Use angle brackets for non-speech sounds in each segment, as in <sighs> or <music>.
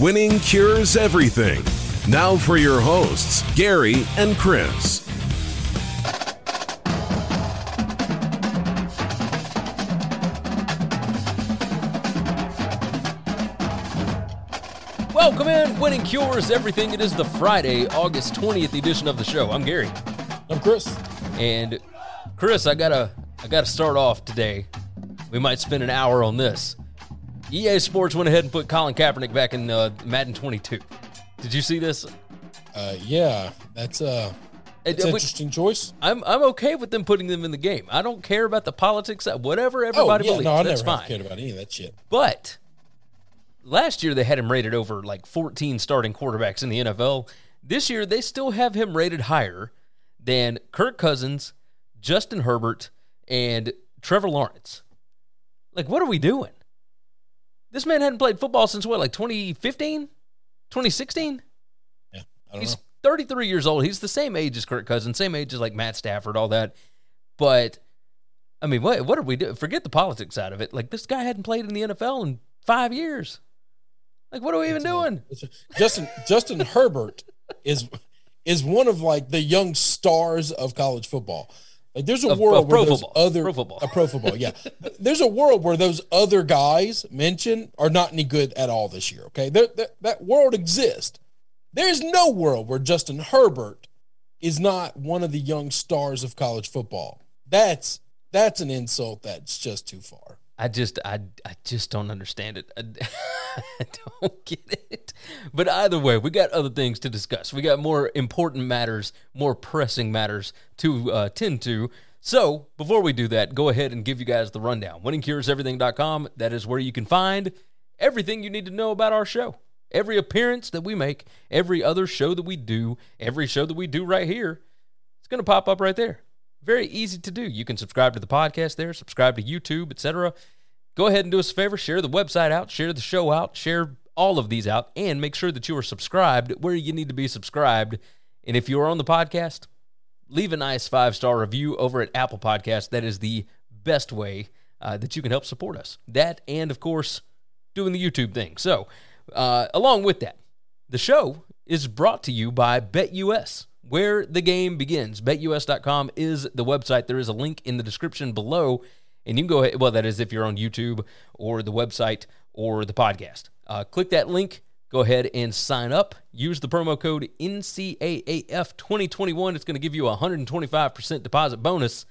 Winning cures everything. Now for your hosts, Gary and Chris. Welcome in, Winning Cures Everything. It is the Friday, August 20th edition of the show. I'm Gary. I'm Chris. And Chris, I gotta I gotta start off today. We might spend an hour on this. EA Sports went ahead and put Colin Kaepernick back in uh, Madden 22. Did you see this? Uh, yeah, that's uh, It- an interesting choice. I'm I'm okay with them putting them in the game. I don't care about the politics, uh, whatever everybody oh, yeah, believes. no, I that's never fine. cared about any of that shit. But last year they had him rated over like 14 starting quarterbacks in the NFL. This year they still have him rated higher than Kirk Cousins, Justin Herbert, and Trevor Lawrence. Like, what are we doing? This man hadn't played football since what, like 2015? 2016? Yeah, I don't He's know. 33 years old. He's the same age as Kirk Cousins, same age as like Matt Stafford, all that. But I mean, what what are we doing? Forget the politics out of it. Like this guy hadn't played in the NFL in five years. Like, what are we even doing? A- Justin Justin <laughs> Herbert is is one of like the young stars of college football. Like there's a Of- world of where those football. other Pro football. uh, pro football, yeah. <laughs> there's a world where those other guys mentioned are not any good at all this year. Okay, There- that that world exists. There is no world where Justin Herbert is not one of the young stars of college football. That's that's an insult that's just too far. I just I I just don't understand it. I, <laughs> I don't get it. But either way, we got other things to discuss. We got more important matters, more pressing matters to uh, tend to. So before we do that, go ahead and give you guys the rundown. WinningCuresEverything.com. That is where you can find everything you need to know about our show. Every appearance that we make, every other show that we do, every show that we do right here, it's going to pop up right there. Very easy to do. You can subscribe to the podcast there, subscribe to YouTube, etc. Go ahead and do us a favor, share the website out, share the show out, share all of these out, and make sure that you are subscribed where you need to be subscribed. And if you are on the podcast, leave a nice five star review over at Apple Podcast. That is the best way uh, that you can help support us. That and of course doing the YouTube thing. So, uh, along with that, the show is brought to you by BetUS, where the game begins. BetUS.com is the website. There is a link in the description below, and you can go ahead. Well, that is if you're on YouTube or the website or the podcast. Uh, click that link. Go ahead and sign up. Use the promo code NCAAF2021. It's going to give you a 125% deposit bonus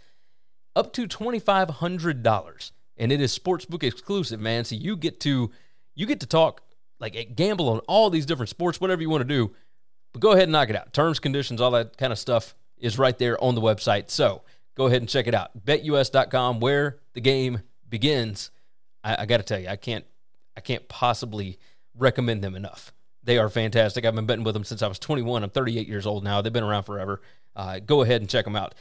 up to $2500 and it is sportsbook exclusive man so you get to you get to talk like gamble on all these different sports whatever you want to do but go ahead and knock it out. Terms conditions all that kind of stuff is right there on the website. So go ahead and check it out. betus.com where the game begins. I, I gotta tell you i can't i can't possibly recommend them enough. They are fantastic. I've been betting with them since i was 21 i'm 38 years old now. They've been around forever. Uh, go ahead and check them out.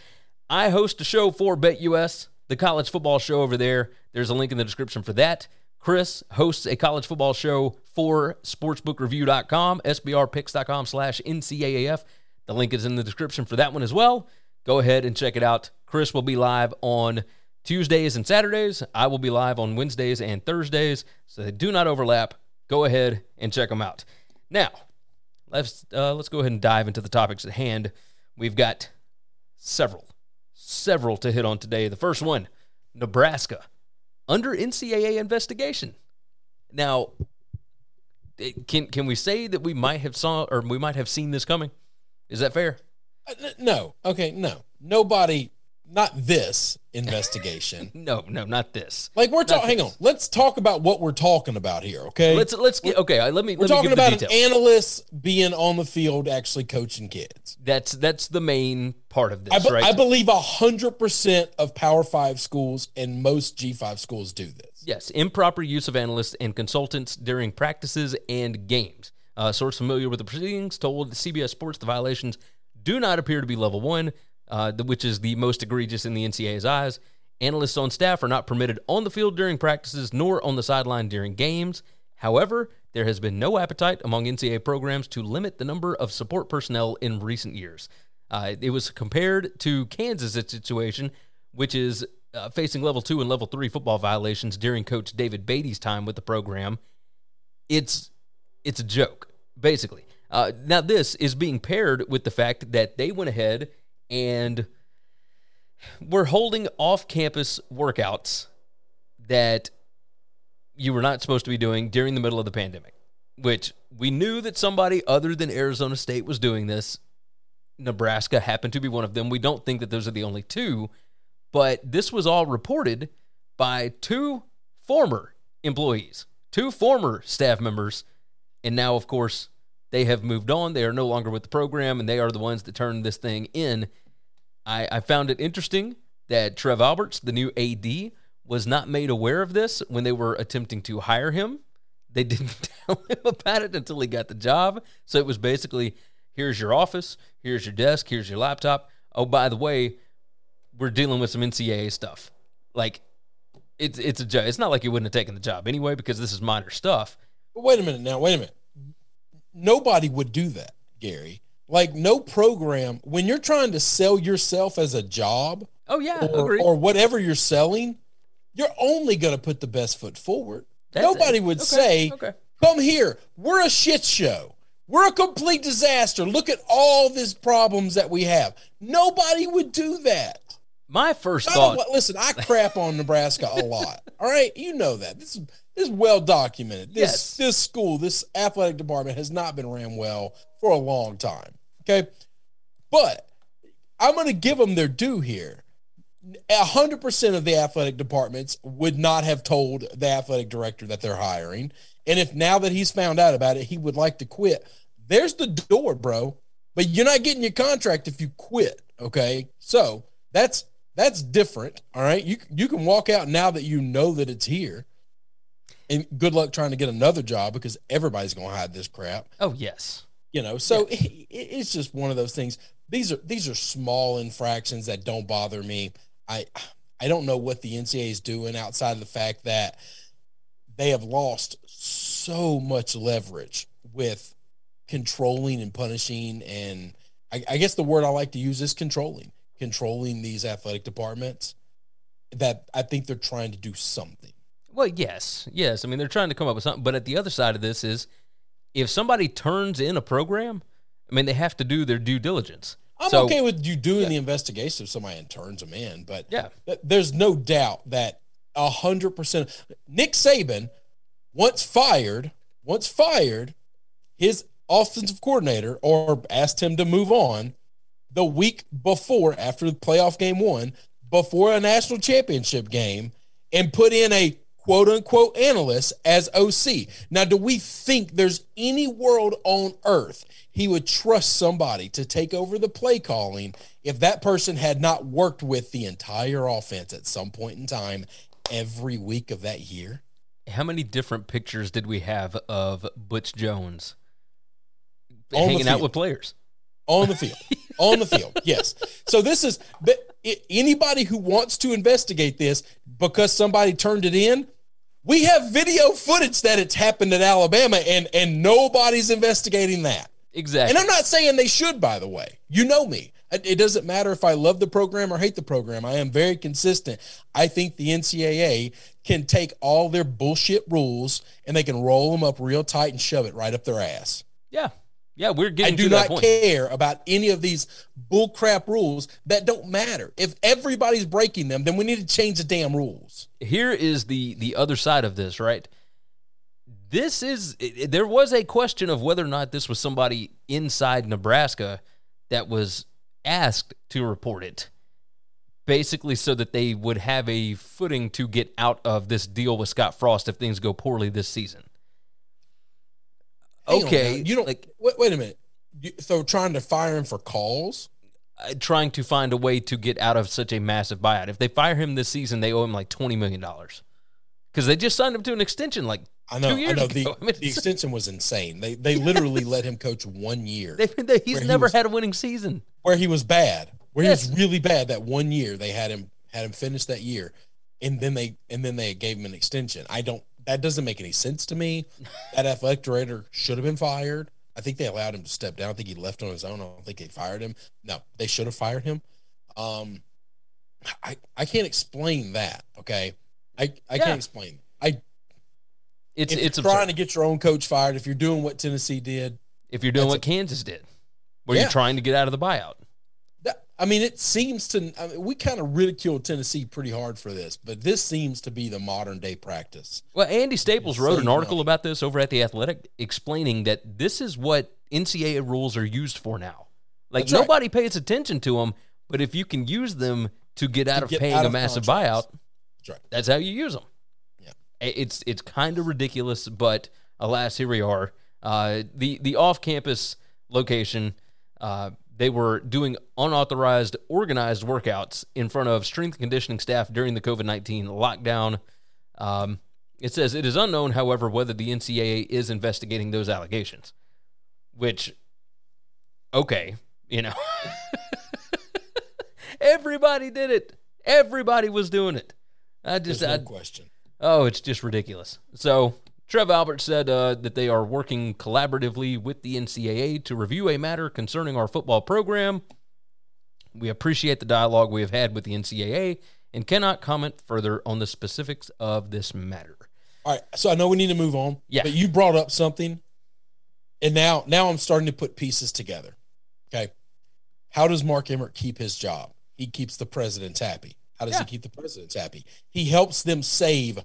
I host a show for BetUS, the college football show over there. There's a link in the description for that. Chris hosts a college football show for sportsbookreview.com, sbrpicks.com slash NCAAF. The link is in the description for that one as well. Go ahead and check it out. Chris will be live on Tuesdays and Saturdays. I will be live on Wednesdays and Thursdays, so they do not overlap. Go ahead and check them out. Now, let's uh, let's go ahead and dive into the topics at hand. We've got several several to hit on today. The first one, Nebraska, under NCAA investigation. Now, can can we say that we might have saw or we might have seen this coming? Is that fair? Uh, No. Okay. No. Nobody. Not this investigation. <laughs> No, no, not this. like we're talking. Hang on. Let's talk about what we're talking about here. Okay. Let's let's get okay. uh, Let me We're let me talking about an analyst being on the field actually coaching kids. that's that's the main part of this, I, be- right? I believe hundred percent of Power Five schools and most G five schools do this. Yes, improper use of analysts and consultants during practices and games. A source familiar with the proceedings told CBS Sports the violations do not appear to be level one, uh, which is the most egregious in the NCAA's eyes. Analysts on staff are not permitted on the field during practices nor on the sideline during games. However, there has been no appetite among NCAA programs to limit the number of support personnel in recent years. Uh, it was compared to Kansas' situation, which is uh, facing level two and level three football violations during Coach David Beaty's time with the program. It's it's a joke, basically. Uh, now this is being paired with the fact that they went ahead and we're holding off-campus workouts that you were not supposed to be doing during the middle of the pandemic. Which we knew that somebody other than Arizona State was doing this. Nebraska happened to be one of them. We don't think that those are the only two, but this was all reported by two former employees, two former staff members, and now, of course, they have moved on. They are no longer with the program, and they are the ones that turned this thing in. I, I found it interesting that Trev Alberts, the new AD, was not made aware of this when they were attempting to hire him. They <laughs> didn't tell him about it until he got the job. So it was basically here's your office, here's your desk, here's your laptop. Oh, by the way, we're dealing with some NCAA stuff. Like, it's it's a. It's not like you wouldn't have taken the job anyway because this is minor stuff. But wait a minute now. Wait a minute. Nobody would do that, Gary. Like no program when you're trying to sell yourself as a job Oh yeah, or, agreed. or whatever you're selling, you're only going to put the best foot forward. That's Nobody it. would Okay, say, okay. "Come here, we're a shit show. We're a complete disaster. Look at all these problems that we have." Nobody would do that. My first I thought. listen, I crap on Nebraska a lot. All right, you know that. This is is well documented. This Yes. this school, this athletic department has not been ran well for a long time. Okay, but I'm going to give them their due here. A hundred percent of the athletic departments would not have told the athletic director that they're hiring, and if now that he's found out about it, he would like to quit. There's the door, bro. But you're not getting your contract if you quit. Okay, so that's that's different. All right, you you can walk out now that you know that it's here, and good luck trying to get another job because everybody's gonna hide this crap. oh yes. You know, so <laughs> it, it's just one of those things. These are these are small infractions that don't bother me. I I don't know what the NCAA is doing outside of the fact that they have lost so much leverage with controlling and punishing and I, I guess the word I like to use is controlling, controlling these athletic departments. That I think they're trying to do something. Well, yes, yes. I mean, they're trying to come up with something. But at the other side of this is, if somebody turns in a program, I mean, they have to do their due diligence. I'm So- okay with you doing the investigation if somebody turns them in, but Yeah. th- there's no doubt that a hundred percent Nick Saban, once fired, once fired, his offensive coordinator or asked him to move on the week before after the playoff game one, before a national championship game, and put in a quote unquote analysts as OC. Now, do we think there's any world on earth he would trust somebody to take over the play calling if that person had not worked with the entire offense at some point in time every week of that year? How many different pictures did we have of Butch Jones On hanging out with players? on the field on the field <laughs> yes so this is but anybody who wants to investigate this because somebody turned it in we have video footage that it's happened in alabama and and nobody's investigating that. Exactly. and i'm not saying they should by the way. You know me. It it doesn't matter if i love the program or hate the program. I am very consistent. I think the ncaa can take all their bullshit rules and they can roll them up real tight and shove it right up their ass. Yeah. Yeah, we're getting. I do not care about any of these bullcrap rules that don't matter. If everybody's breaking them, then we need to change the damn rules. Here is the the other side of this, right? This is there was a question of whether or not this was somebody inside Nebraska that was asked to report it. Basically so that they would have a footing to get out of this deal with Scott Frost if things go poorly this season. Okay, you don't like wait, wait a minute. You, so trying to fire him for calls? uh, trying to find a way to get out of such a massive buyout. If they fire him this season, they owe him like twenty million dollars because they just signed him to an extension like I know. two I know. The, <laughs> I mean, the extension was insane. They they literally let him coach one year <laughs> They, they, he's Where he never was- had a winning season. where he was bad. Where Yes. he was really bad that one year. They had him had him finish that year, and then they and then they gave him an extension. I don't. That doesn't make any sense to me. That athletic director should have been fired. I think they allowed him to step down. I think he left on his own. I don't think they fired him. No, they should have fired him. Um, I I can't explain that. Okay, I I Yeah. can't explain. I It's if it's you're trying absurd. to get your own coach fired, if you're doing what Tennessee did, if you're doing that's what Kansas did, where Yeah. you're trying to get out of the buyout. That, I mean, it seems to. I mean, we kind of ridiculed Tennessee pretty hard for this, but this seems to be the modern day practice. Well, Andy Staples Insane wrote an article money. about this over at the Athletic, explaining that this is what NCAA rules are used for now. Like That's right. nobody pays attention to them, but if you can use them to get out To of get paying out a of massive contracts. buyout, That's right. that's how you use them. Yeah. It's it's kind of ridiculous, but alas, here we are. Uh, the the off campus location, uh, they were doing unauthorized, organized workouts in front of strength and conditioning staff during the COVID nineteen lockdown. Um, it says it is unknown, however, whether the NCAA is investigating those allegations. Which, okay, you know, <laughs> everybody did it. Everybody was doing it. I There's just, no I, question. Oh, it's just ridiculous. So, Trev Albert said uh, that they are working collaboratively with the NCAA to review a matter concerning our football program. We appreciate the dialogue we have had with the NCAA and cannot comment further on the specifics of this matter. All right, so I know we need to move on. Yeah. but you brought up something, and now now I'm starting to put pieces together. Okay, how does Mark Emmert keep his job? He keeps the presidents happy. How does Yeah. he keep the presidents happy? He helps them save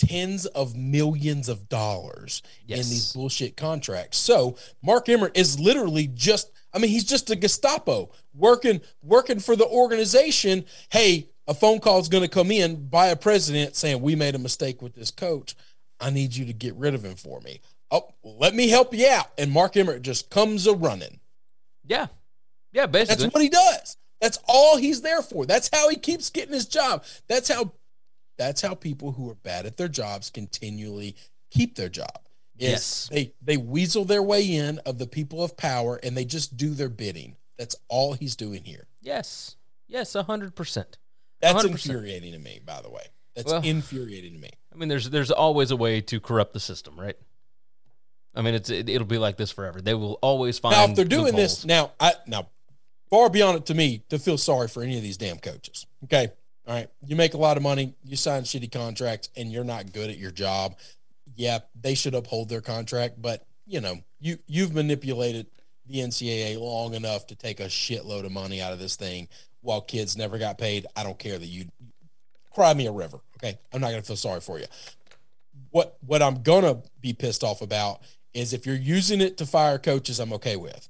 tens of millions of dollars in these bullshit contracts. So Mark Emmert is literally just I mean, he's just a Gestapo working working for the organization. Hey, a phone call is going to come in by a president saying we made a mistake with this coach. I need you to get rid of him for me. Oh, let me help you out. And Mark Emmert just comes a running. Yeah. Yeah, basically. That's what he does. That's all he's there for. That's how he keeps getting his job. That's how that's how people who are bad at their jobs continually keep their job. Yes. They they weasel their way in of the people of power and they just do their bidding. That's all he's doing here. yes. Yes, 100%. That's 100%. infuriating to me, by the way. That's Well- infuriating to me. I mean, there's there's always a way to corrupt the system, right? I mean, it's it, it'll be like this forever. They will always find. Now, if they're doing this now, I now far beyond it to me to feel sorry for any of these damn coaches. Okay, all right, you make a lot of money, you sign shitty contracts, and you're not good at your job. Yeah, they should uphold their contract, but you know, you you've manipulated the NCAA long enough to take a shitload of money out of this thing while kids never got paid. I don't care that you cry me a river. Okay, I'm not gonna feel sorry for you. What what I'm gonna be pissed off about is if you're using it to fire coaches, I'm okay with.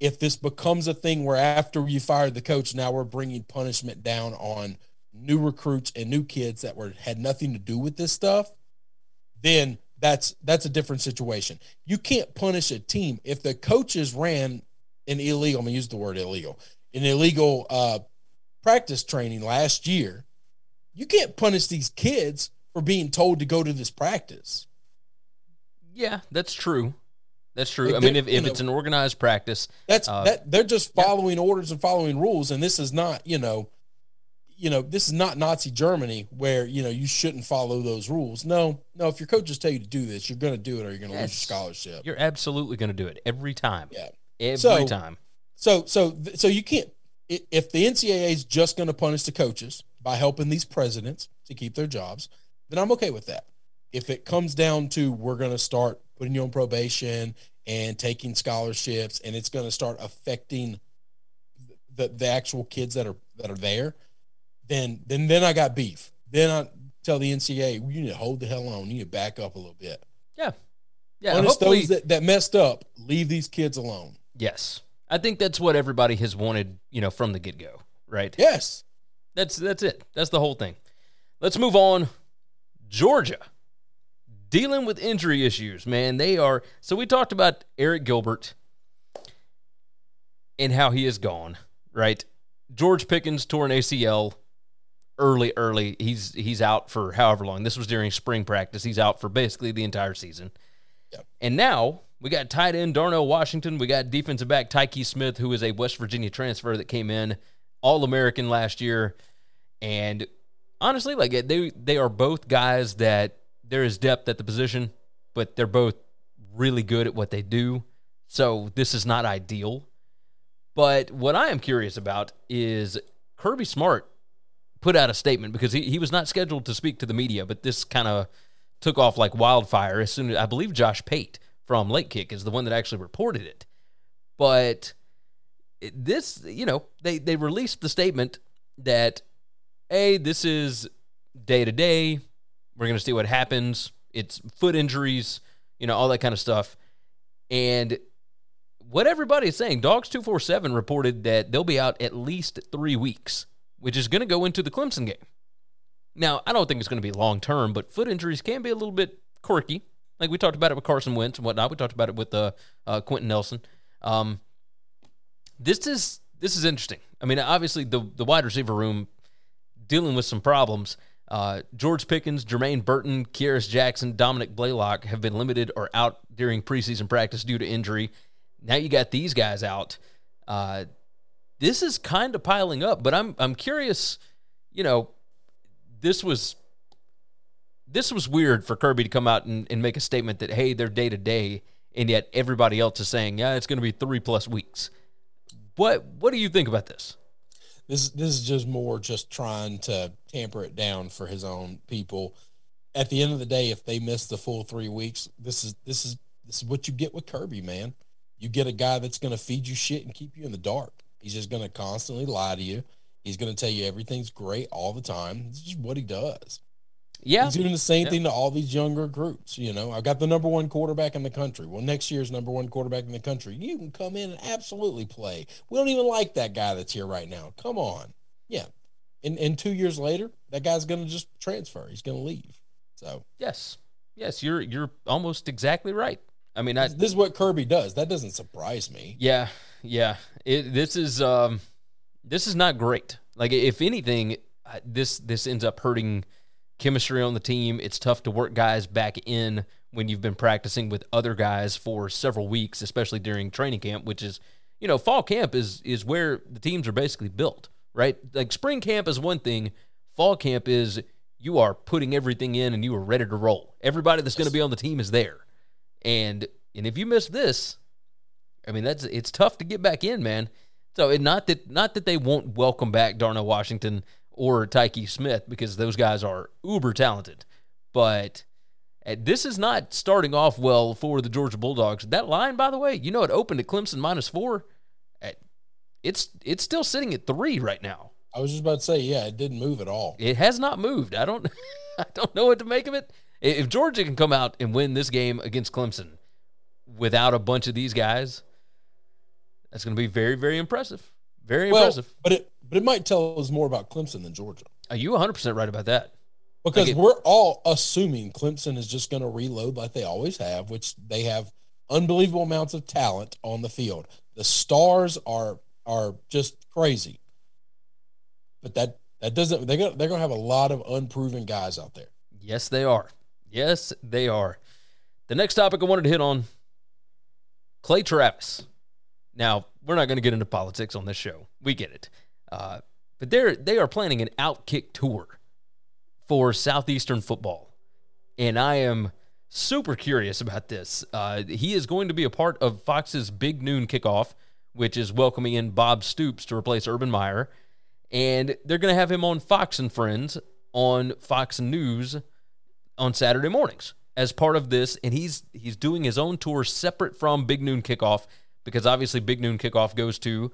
If this becomes a thing where after you fired the coach, now we're bringing punishment down on new recruits and new kids that were had nothing to do with this stuff, then that's that's a different situation. You can't punish a team if the coaches ran an illegal. I'm gonna use the word illegal, an illegal uh, practice training last year. You can't punish these kids for being told to go to this practice. yeah, that's true. That's true. Like, I mean, if, if know- it's an organized practice, That's Uh, that they're just following orders and following rules, and this is not, you know, you know, this is not Nazi Germany where you know you shouldn't follow those rules. No, no. If your coaches tell you to do this, you're going to do it, or you're going to lose your scholarship. you're absolutely going to do it every time. Yeah. Every So- time. So, so, so you can't. If the NCAA is just going to punish the coaches by helping these presidents to keep their jobs, then I'm okay with that. if it comes down to we're going to start putting you on probation and taking scholarships, and it's going to start affecting the the actual kids that are that are there, then then then I got beef. Then I tell the NCAA, you need to hold the hell on. You need to back up a little bit. Yeah. Yeah. Honest, those that, that messed up, leave these kids alone. yes. I think that's what everybody has wanted, you know, from the get go, right? Yes. That's that's it. That's the whole thing. Let's move on. Georgia dealing with injury issues, man. They are so we talked about Arik Gilbert and how he is gone, right? George Pickens tore an ACL early, early. He's he's out for however long. This was during spring practice. He's out for basically the entire season. Yep. And now we got tight end Darnell Washington. We got defensive back Tykee Smith, who is a West Virginia transfer that came in, All American last year. And honestly, like they they are both guys that there is depth at the position, but they're both really good at what they do. So this is not ideal. But what I am curious about is Kirby Smart put out a statement because he, he was not scheduled to speak to the media, but this kind of took off like wildfire as soon as I believe Josh Pate from Late Kick is the one that actually reported it. But this, you know, they they released the statement that a this is day to day. We're gonna see what happens. It's foot injuries, you know, all that kind of stuff. And what everybody is saying, Dogs two four seven reported that they'll be out at least three weeks, which is going to go into the Clemson game. Now, I don't think it's going to be long term, but foot injuries can be a little bit quirky. Like we talked about it with Carson Wentz and whatnot. We talked about it with uh, uh, Quenton Nelson. Um, this is this is interesting. I mean, obviously the the wide receiver room dealing with some problems. Uh, George Pickens, Jermaine Burton, Kearis Jackson, Dominick Blaylock have been limited or out during preseason practice due to injury. Now you got these guys out. Uh, this is kind of piling up, but I'm I'm curious. You know, this was this was weird for Kirby to come out and, and make a statement that hey they're day to day, and yet everybody else is saying yeah it's going to be three plus weeks. What what do you think about this? This this is just more just trying to tamper it down for his own people. At the end of the day, if they miss the full three weeks, this is this is this is what you get with Kirby, man. You get a guy that's going to feed you shit and keep you in the dark. He's just going to constantly lie to you. He's going to tell you everything's great all the time. It's just what he does. Yeah, He's doing the same Yeah. thing to all these young recruits. You know, I've got the number one quarterback in the country. Well, next year's number one quarterback in the country. You can come in and absolutely play. We don't even like that guy that's here right now. Come on. Yeah. And, and two years later, that guy's going to just transfer. He's going to leave. So yes, yes, you're you're almost exactly right. I mean, I, this is what Kirby does. That doesn't surprise me. Yeah, yeah. It, this is um, this is not great. Like, if anything, this this ends up hurting chemistry on the team. It's tough to work guys back in when you've been practicing with other guys for several weeks, especially during training camp, which is, you know, fall camp is is where the teams are basically built, right? Like spring camp is one thing, fall camp is you are putting everything in and you are ready to roll. Everybody that's going to be on the team is there. And and if you miss this, I mean, that's it's tough to get back in, man. So it not that not that they won't welcome back Darnell Washington or Tykee Smith because those guys are uber talented, but uh, this is not starting off well for the Georgia Bulldogs. That line, by the way, you know it opened at Clemson minus four. Uh, It's it's still sitting at three right now. I was just about to say, yeah, it didn't move at all. It has not moved. I don't <laughs> I don't know what to make of it. If Georgia can come out and win this game against Clemson without a bunch of these guys, that's going to be very very impressive. Very Well, impressive. but it but it might tell us more about Clemson than Georgia. Are you 100% right about that? Because Like it- we're all assuming Clemson is just going to reload like they always have, which they have unbelievable amounts of talent on the field. The stars are are just crazy. But that that doesn't they're gonna they're gonna have a lot of unproven guys out there. Yes, they are. Yes, they are. The next topic I wanted to hit on Clay Travis. Now, we're not going to get into politics on this show. We get it. Uh, but they're they are planning an outkick tour for Southeastern football. And I am super curious about this. Uh, he is going to be a part of Fox's Big Noon kickoff, which is welcoming in Bob Stoops to replace Urban Meyer. And they're going to have him on Fox and Friends on Fox News on Saturday mornings as part of this, and he's he's doing his own tour separate from Big Noon Kickoff because obviously Big Noon Kickoff goes to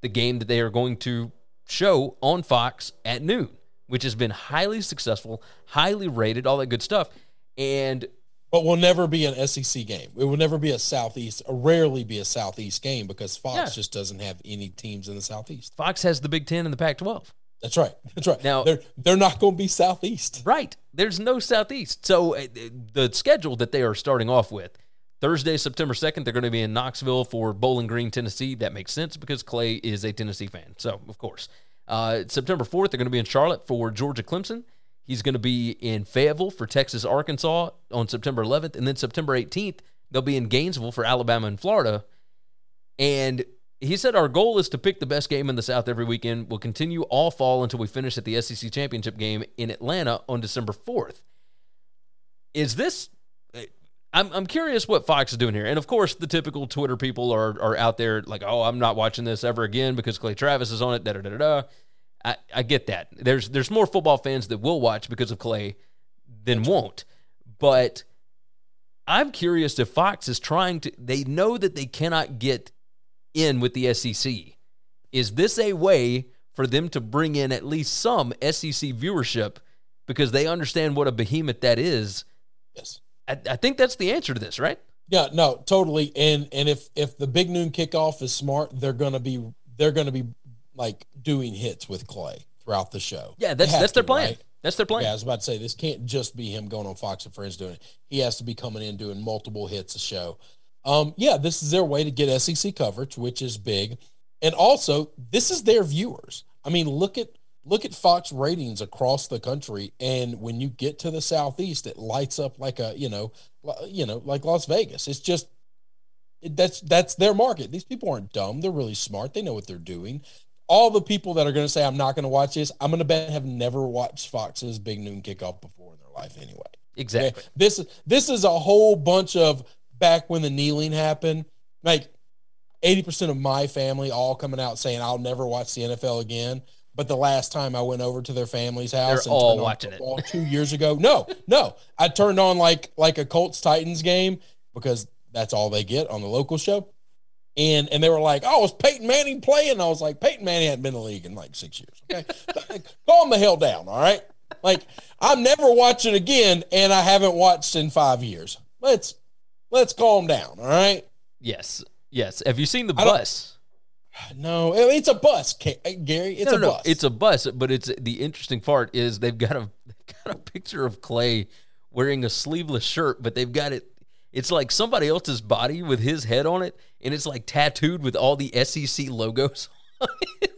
the game that they are going to show on Fox at noon, which has been highly successful, highly rated, all that good stuff. And But will never be an SEC game. It will never be a Southeast, or rarely be a Southeast game because Fox Yeah. just doesn't have any teams in the Southeast. Fox has the Big Ten and the Pac 12. That's right. That's right. Now- they're they're not going to be Southeast. Right. There's no Southeast. So uh, the schedule that they are starting off with Thursday, September 2nd, they're going to be in Knoxville for Bowling Green, Tennessee. That makes sense because Clay is a Tennessee fan. So, of course. Uh, September 4th, they're going to be in Charlotte for Georgia Clemson. He's going to be in Fayetteville for Texas, Arkansas on September 11th. And then September 18th, they'll be in Gainesville for Alabama and Florida. And he said our goal is to pick the best game in the South every weekend. We'll continue all fall until we finish at the SEC championship game in Atlanta on December 4th. Is this I'm, I'm curious what Fox is doing here. And of course, the typical Twitter people are are out there like, oh, I'm not watching this ever again because Clay Travis is on it. Da da da da. I, I get that. There's there's more football fans that will watch because of Clay than won't. But I'm curious if Fox is trying to. They know that they cannot get in with the SEC. Is this a way for them to bring in at least some SEC viewership because they understand what a behemoth that is? Yes. I, I think that's the answer to this, right? Yeah, no, totally. And and if if the big noon kickoff is smart, they're gonna be they're gonna be like doing hits with Clay throughout the show. Yeah, that's that's their plan. right? That's their plan. Yeah, I was about to say this can't just be him going on Fox and Friends doing it. He has to be coming in doing multiple hits a show. Um, yeah, this is their way to get SEC coverage, which is big, and also this is their viewers. I mean, look at look at Fox ratings across the country, and when you get to the Southeast, it lights up like a you know, you know, like Las Vegas. It's just it, that's that's their market. These people aren't dumb; they're really smart. They know what they're doing. All the people that are going to say I'm not going to watch this, I'm going to bet have never watched Fox's Big Noon Kickoff before in their life anyway. Exactly. Okay? This this is a whole bunch of back when the kneeling happened. Like eighty percent of my family all coming out saying I'll never watch the NFL again. But the last time I went over to their family's house They're and all watching it. two years ago, no, no, I turned on like like a Colts Titans game because that's all they get on the local show. And and they were like, "Oh, is Peyton Manning playing?" I was like, "Peyton Manning hadn't been in the league in like six years." Okay, <laughs> calm the hell down. All right, like I'm never watching again, and I haven't watched in five years. Let's let's calm down. All right. Yes. Yes. Have you seen the bus? No, it's a bus, uh, Gary. It's no, a no, bus. It's a bus, but it's the interesting part is they've got a <laughs> they've got a picture of Clay wearing a sleeveless shirt, but they've got it. It's like somebody else's body with his head on it, and it's like tattooed with all the SEC logos. <laughs> on it.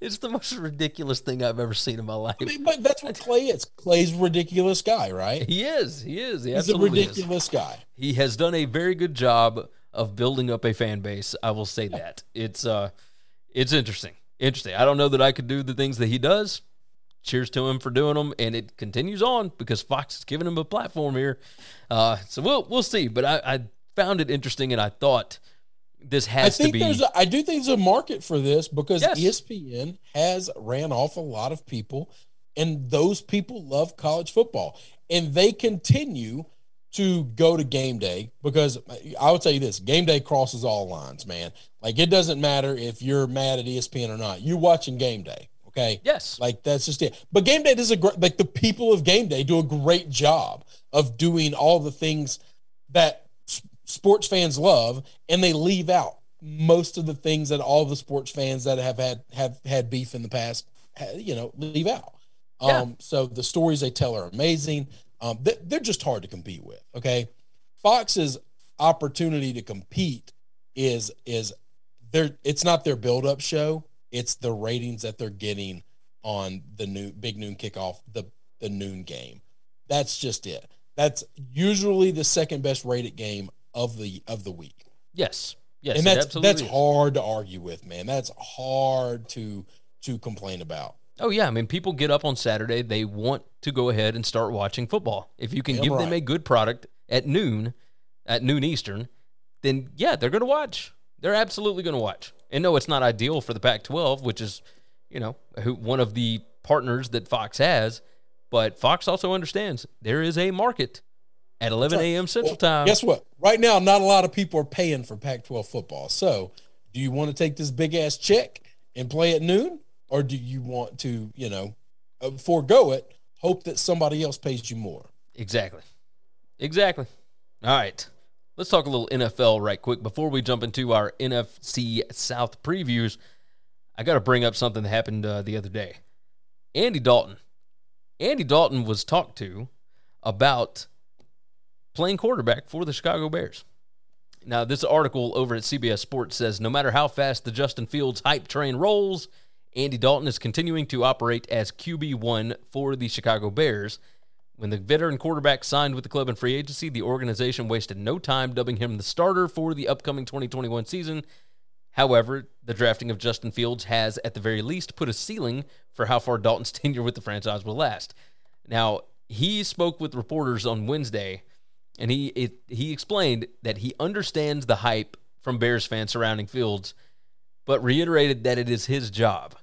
it's the most ridiculous thing I've ever seen in my life. I mean, but that's what Clay is. Clay's a ridiculous guy, right? He is. He is. He He's a absolutely is. ridiculous guy. he has done a very good job of building up a fan base. I will say that. It's uh it's interesting. Interesting. I don't know that I could do the things that he does. Cheers to him for doing them, and it continues on because Fox is giving him a platform here. Uh, so we'll we'll see. But I, I found it interesting, and I thought this I has to think be. there's a, I do think there's a market for this because Yes. ESPN has ran off a lot of people, and those people love college football, and they continue to go to game day because I would tell you this: game day crosses all lines, man. Like it doesn't matter if you're mad at ESPN or not. You're watching game day, okay? yes, Like that's just it. But game day does a great like the people of game day do a great job of doing all the things that s- sports fans love, and they leave out most of the things that all the sports fans that have had have had beef in the past, you know, leave out. Yeah. Um, so the stories they tell are amazing. Um, they, they're just hard to compete with. Okay, Fox's opportunity to compete is is their it's not their build up show. It's the ratings that they're getting on the new big noon kickoff, the the noon game. That's just it. That's usually the second best rated game of the of the week. yes, yes, and that's that's is. hard to argue with, man. That's hard to to complain about. Oh yeah, I mean, people get up on Saturday. They want to go ahead and start watching football. If you can give them a good product at noon, at noon Eastern, then yeah, they're going to watch. They're absolutely going to watch. And no, it's not ideal for the Pac-12, which is, you know, who, one of the partners that Fox has. But Fox also understands there is a market at 11 a.m. Central Well, Time. Guess what? Right now, not a lot of people are paying for Pac 12 football. So, do you want to take this big ass check and play at noon? Or do you want to, you know, uh, forego it, hope that somebody else pays you more? Exactly. Exactly. All right. Let's talk a little NFL right quick before we jump into our NFC South previews. I got to bring up something that happened uh, the other day. Andy Dalton. Andy Dalton was talked to about playing quarterback for the Chicago Bears. Now, this article over at CBS Sports says no matter how fast the Justin Fields hype train rolls, Andy Dalton is continuing to operate as QB1 for the Chicago Bears. When the veteran quarterback signed with the club in free agency, the organization wasted no time dubbing him the starter for the upcoming 2021 season. However, the drafting of Justin Fields has, at the very least, put a ceiling for how far Dalton's <laughs> tenure with the franchise will last. Now, he spoke with reporters on Wednesday, and he it, he explained that he understands the hype from Bears fans surrounding Fields, but reiterated that it is his job.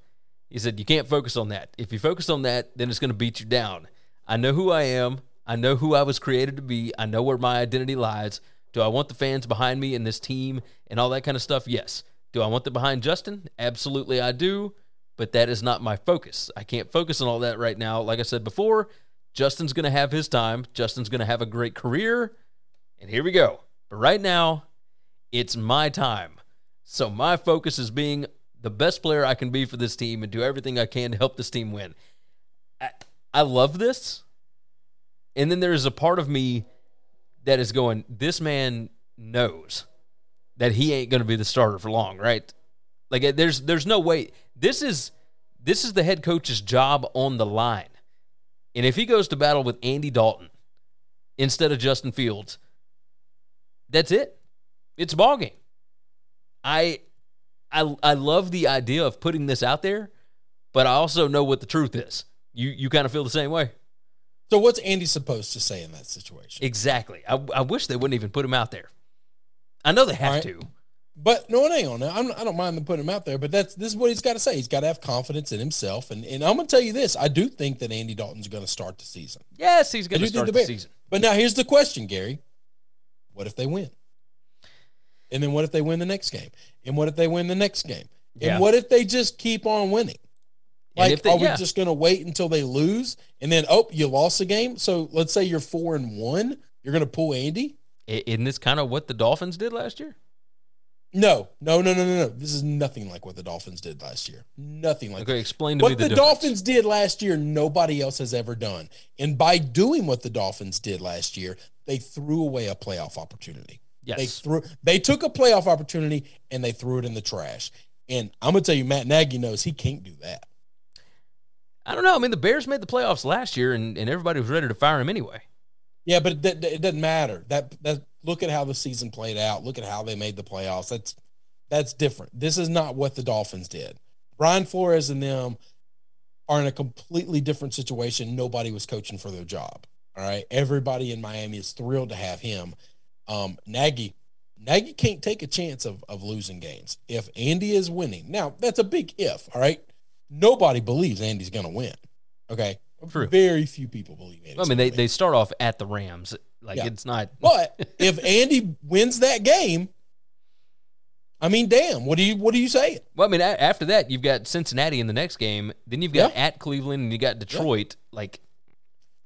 He said, You can't focus on that. If you focus on that, then it's going to beat you down. I know who I am. I know who I was created to be. I know where my identity lies. Do I want the fans behind me and this team and all that kind of stuff? Yes. Do I want them behind Justin? Absolutely, I do. But that is not my focus. I can't focus on all that right now. Like I said before, Justin's going to have his time. Justin's going to have a great career. And here we go. But right now, it's my time. So my focus is being the best player I can be for this team and do everything I can to help this team win. I, I love this. And then there's a part of me that is going, this man knows that he ain't going to be the starter for long, right? Like uh, there's there's no way. This is this is the head coach's job on the line. And if he goes to battle with Andy Dalton instead of Justin Fields, that's it. It's a ball game. I I I love the idea of putting this out there, but I also know what the truth is. You you kind of feel the same way. So, what's Andy supposed to say in that situation? Exactly. I, I wish they wouldn't even put him out there. I know they have Right. to. But no, hang on. I'm, I don't mind them putting him out there, but that's this is what he's got to say. He's got to have confidence in himself, and and I'm going to tell you this: I do think that Andy Dalton's going to start the season. Yes, he's gonna start the Bears- season. But now here's the question, Gary: What if they win? And then what if they win the next game? And what if they win the next game? And Yeah. what if they just keep on winning? Like, they- are we yeah. just going to wait until they lose and then oh, you lost a game? So let's say you're four and one, you're going to pull Andy? Isn't this kind of what the Dolphins did last year? No, no, no, no, no, no. This is nothing like what the Dolphins did last year. Nothing like Okay, explain to me what the, the, difference. Dolphins did last year, nobody else has ever done. And by doing what the Dolphins did last year, they threw away a playoff opportunity. Yes. They threw they took a playoff opportunity and they threw it in the trash. And I'm gonna tell you, Matt Nagy knows he can't do that. I don't know. I mean, the Bears made the playoffs last year, and, and everybody was ready to fire him anyway. Yeah, but it, it, it doesn't matter. That that look at how the season played out. Look at how they made the playoffs. That's that's different. This is not what the Dolphins did. Brian Flores and them are in a completely different situation. Nobody was coaching for their job. All right, everybody in Miami is thrilled to have him. Um, Nagy, Nagy can't take a chance of of losing games if Andy is winning. Now that's a big if. All right, nobody believes Andy's going to win. Okay, True. Very few people believe Andy's I mean, they, win. they start off at the Rams. Like, Yeah. it's not. <laughs> But if Andy wins that game, I mean, damn, what do you what do you say? Well, I mean, a- after that, you've got Cincinnati in the next game. Then you've got Yeah. at Cleveland, and you got Detroit. Like,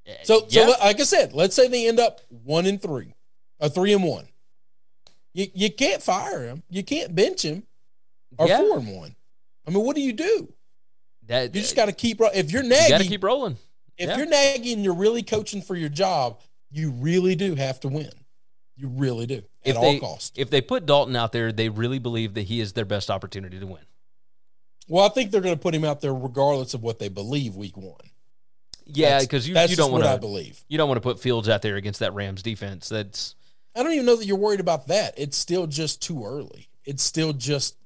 eh, So, yeah. so like I said, let's say they end up one and three, or three and one. You you can't fire him. You can't bench him, or Yeah. four and one. I mean, what do you do? that, You just got to keep. If you're you got to keep rolling. if yeah. you're Nagy and you're really coaching for your job, you really do have to win. You really do at If all they costs. if they put Dalton out there, they really believe that he is their best opportunity to win. Well, I think they're going to put him out there regardless of what they believe week one. Yeah, because you, you don't want what I to believe. you don't want to put Fields out there against that Rams defense. That's I don't even know that you're worried about that. It's still just too early. It's still just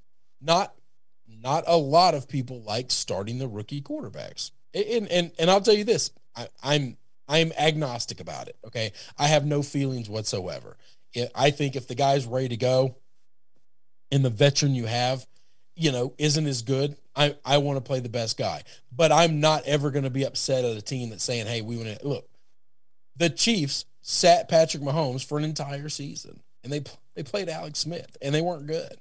not not a lot of people like starting the rookie quarterbacks. And and and I'll tell you this, I, I'm I'm agnostic about it. Okay, I have no feelings whatsoever. I- think if the guy's ready to go, and the veteran you have, you know, isn't as good, I I want to play the best guy, but I'm not ever going to be upset at a team that's saying, "Hey, we want to look." The Chiefs sat Patrick Mahomes for an entire season, and they they played Alex Smith, and they weren't good.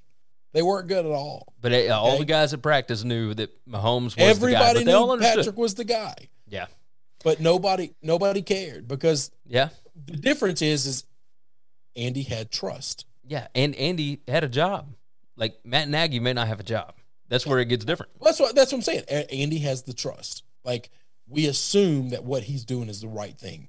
They weren't good at all. But uh, all Okay. the guys at practice knew that Mahomes was Everybody the guy. Knew. Patrick was the guy, Yeah, but nobody nobody cared because yeah, the difference is is Andy had trust. yeah. And Andy had a job. Like Matt Nagy may not have a job. That's where it gets different. Well, that's what that's what I'm saying. Andy has the trust. Like we assume that what he's doing is the right thing.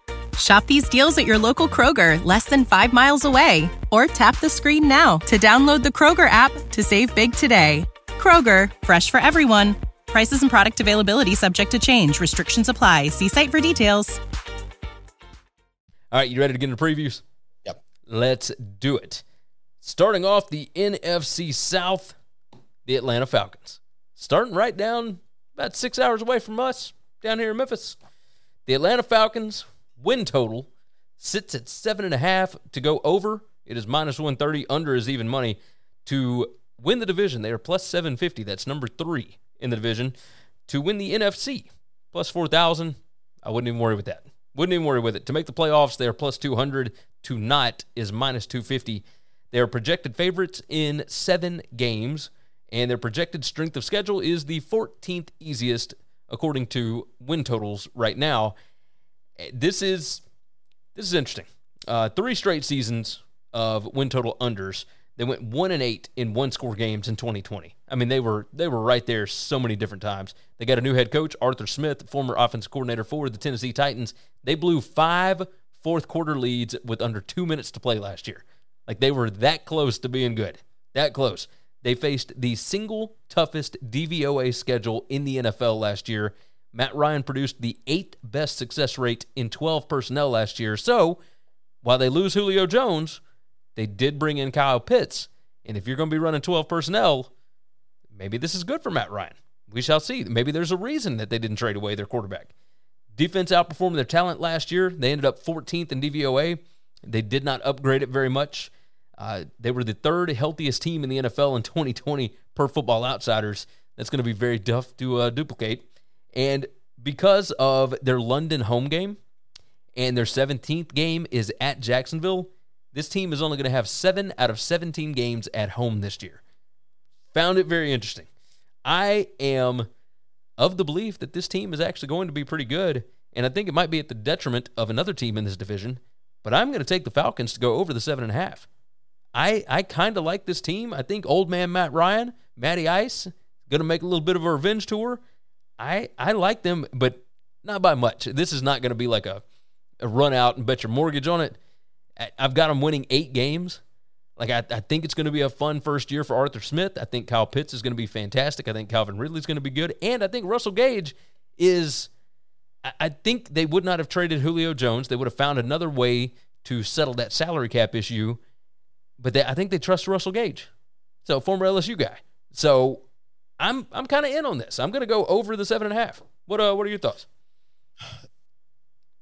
Shop these deals at your local Kroger, less than five miles away. Or tap the screen now to download the Kroger app to save big today. Kroger, fresh for everyone. Prices and product availability subject to change. Restrictions apply. See site for details. All right, you ready to get into previews? Yep. Let's do it. Starting off the NFC South, the Atlanta Falcons. Starting right down about six hours away from us down here in Memphis. The Atlanta Falcons win total sits at seven and a half to go over. It is minus 130. Under is even money to win the division. They are plus 750. That's number three in the division. To win the NFC, plus 4,000. I wouldn't even worry with that. Wouldn't even worry with it. To make the playoffs, they are plus 200. To not is minus 250. They are projected favorites in seven games, and their projected strength of schedule is the 14th easiest according to win totals right now. This is this is interesting. Uh, three straight seasons of win total unders. They went one and eight in one score games in 2020. I mean, they were they were right there so many different times. They got a new head coach, Arthur Smith, former offensive coordinator for the Tennessee Titans. They blew five fourth quarter leads with under two minutes to play last year. Like they were that close to being good. That close. They faced the single toughest DVOA schedule in the NFL last year. Matt Ryan produced the eighth best success rate in 12 personnel last year. So, while they lose Julio Jones, they did bring in Kyle Pitts. And if you're going to be running 12 personnel, maybe this is good for Matt Ryan. We shall see. Maybe there's a reason that they didn't trade away their quarterback. Defense outperformed their talent last year. They ended up 14th in DVOA. They did not upgrade it very much. Uh, they were the third healthiest team in the NFL in 2020 per Football Outsiders. That's going to be very tough to uh, duplicate. And because of their London home game and their 17th game is at Jacksonville, this team is only going to have seven out of 17 games at home this year. Found it very interesting. I am of the belief that this team is actually going to be pretty good, and I think it might be at the detriment of another team in this division. But I'm going to take the Falcons to go over the seven and a half. I I kind of like this team. I think old man Matt Ryan, Matty Ice, going to make a little bit of a revenge tour. I I like them, but not by much. This is not going to be like a, a run out and bet your mortgage on it. I've got them winning eight games. Like I, I think it's going to be a fun first year for Arthur Smith. I think Kyle Pitts is going to be fantastic. I think Calvin Ridley's going to be good, and I think Russell Gage is. I, I think they would not have traded Julio Jones. They would have found another way to settle that salary cap issue. But they, I think they trust Russell Gage, so former LSU guy. So I'm I'm kind of in on this. I'm going to go over the seven and a half. What uh What are your thoughts?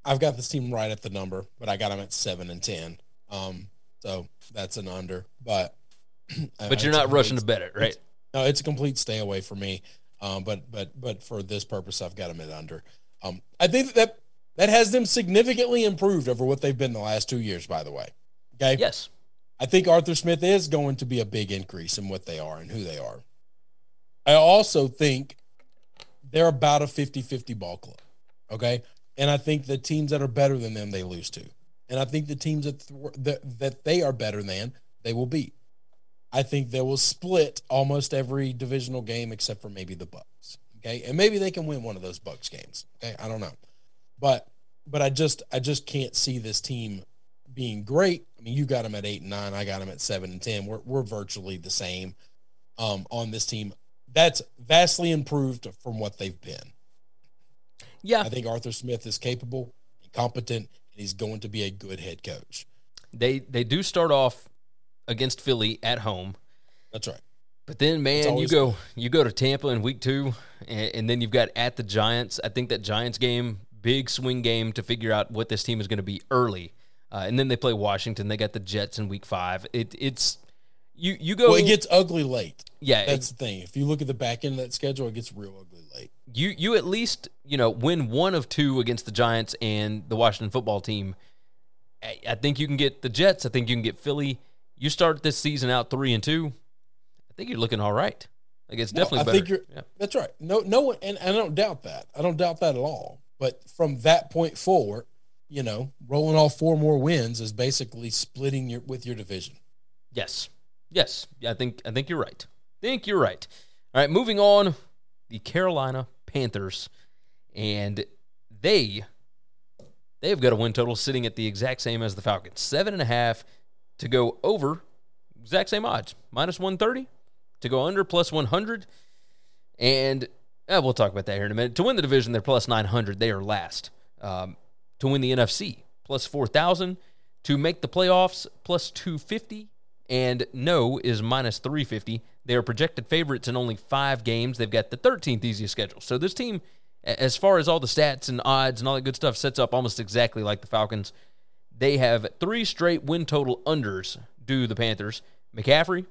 I've got this team right at the number, but I got them at seven and ten. Um, so that's an under. But <clears throat> But you're not rushing to bet it, right? No, it's a complete stay away for me. Um, but but but for this purpose, I've got them at under. Um, I think that that has them significantly improved over what they've been the last two years. By the way, okay. Yes. I think Arthur Smith is going to be a big increase in what they are and who they are. I also think they're about a 50-50 ball club. Okay. And I think the teams that are better than them, they lose to. And I think the teams that th- that, that they are better than, they will beat. I think they will split almost every divisional game except for maybe the Bucs. Okay, and maybe they can win one of those Bucs games. Okay, I don't know, but but I just I just can't see this team being great. I mean, you got them at eight and nine. I got them at seven and ten. We're we're virtually the same um, on this team. That's vastly improved from what they've been. Yeah, I think Arthur Smith is capable, and competent, and he's going to be a good head coach. They they do start off against Philly at home. That's right. But then, man, you go you go to Tampa in week two, and, and, then you've got at the Giants. I think that Giants game, big swing game to figure out what this team is going to be early, uh, and then they play Washington. They got the Jets in week five. It, it's you you go. Well, it gets ugly late. Yeah, that's it, the thing. If you look at the back end of that schedule, it gets real ugly late. You you at least you know win one of two against the Giants and the Washington football team. I, I think you can get the Jets. I think you can get Philly. You start this season out three and two I think you're looking all right. Like it's no, definitely I better. Think you're, yeah. That's right. No, no one, and, and I don't doubt that. I don't doubt that at all. But from that point forward, you know, rolling all four more wins is basically splitting your with your division. Yes, yes. I think I think you're right. I think you're right. All right, moving on. The Carolina Panthers, and they they've got a win total sitting at the exact same as the Falcons, seven and a half to go over exact same odds, minus 130 to go under, plus 100. And eh, we'll talk about that here in a minute. To win the division, they're plus 900. They are last. Um, to win the NFC, plus 4,000. To make the playoffs, plus 250. And no is minus 350. They are projected favorites in only five games. They've got the 13th easiest schedule. So this team, as far as all the stats and odds and all that good stuff, sets up almost exactly like the Falcons. They have three straight win total unders do the Panthers. McCaffrey,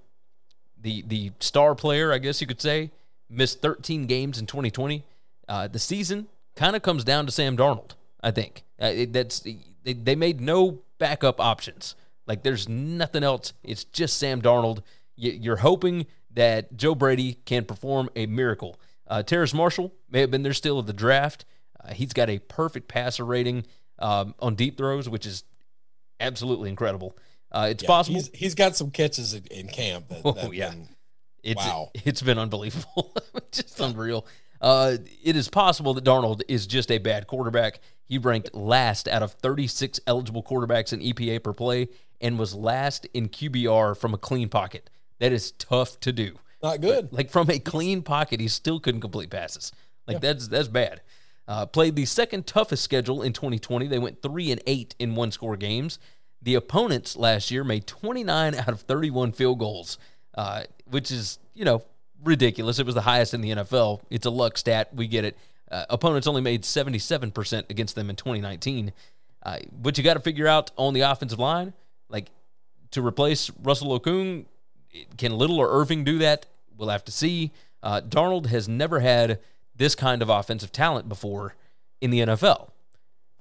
the the star player, I guess you could say, missed 13 games in 2020. Uh, the season kind of comes down to Sam Darnold. I think uh, it, that's they, they made no backup options. Like there's nothing else. It's just Sam Darnold. You're hoping that Joe Brady can perform a miracle. Uh, Terrace Marshall may have been there still at the draft. Uh, he's got a perfect passer rating um, on deep throws, which is absolutely incredible. Uh, it's yeah, possible. He's, he's got some catches in, in camp. That, oh yeah, been, it's wow. it's been unbelievable, <laughs> just unreal. Uh, it is possible that Darnold is just a bad quarterback. He ranked last out of 36 eligible quarterbacks in EPA per play and was last in QBR from a clean pocket. That is tough to do. Not good. But, like from a clean pocket, he still couldn't complete passes. Like yeah. that's that's bad. Uh, played the second toughest schedule in 2020. They went three and eight in one score games. The opponents last year made 29 out of 31 field goals, uh, which is, you know, ridiculous. It was the highest in the NFL. It's a luck stat. We get it. Uh, opponents only made 77% against them in 2019. Uh, but you got to figure out on the offensive line, like to replace Russell Okung, can Little or Erving do that? We'll have to see. Uh, Darnold has never had this kind of offensive talent before in the NFL.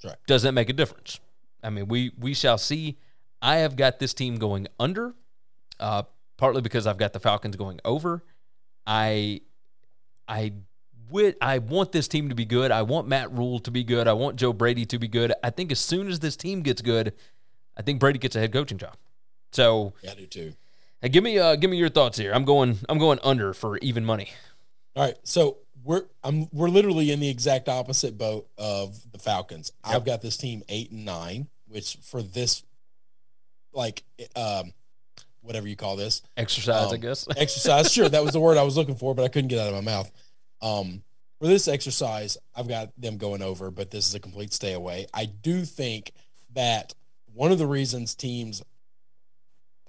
Right. Does that make a difference? I mean, we we shall see. I have got this team going under, uh, partly because I've got the Falcons going over. I I would I want this team to be good. I want Matt Rhule to be good. I want Joe Brady to be good. I think as soon as this team gets good, I think Brady gets a head coaching job. So yeah, I do too. Hey, give me uh, give me your thoughts here. I'm going I'm going under for even money. All right, so we're I'm we're literally in the exact opposite boat of the Falcons. Yep. I've got this team eight and nine, which for this like um whatever you call this exercise, um, I guess <laughs> exercise. Sure, that was the word I was looking for, but I couldn't get out of my mouth. Um, for this exercise, I've got them going over, but this is a complete stay away. I do think that one of the reasons teams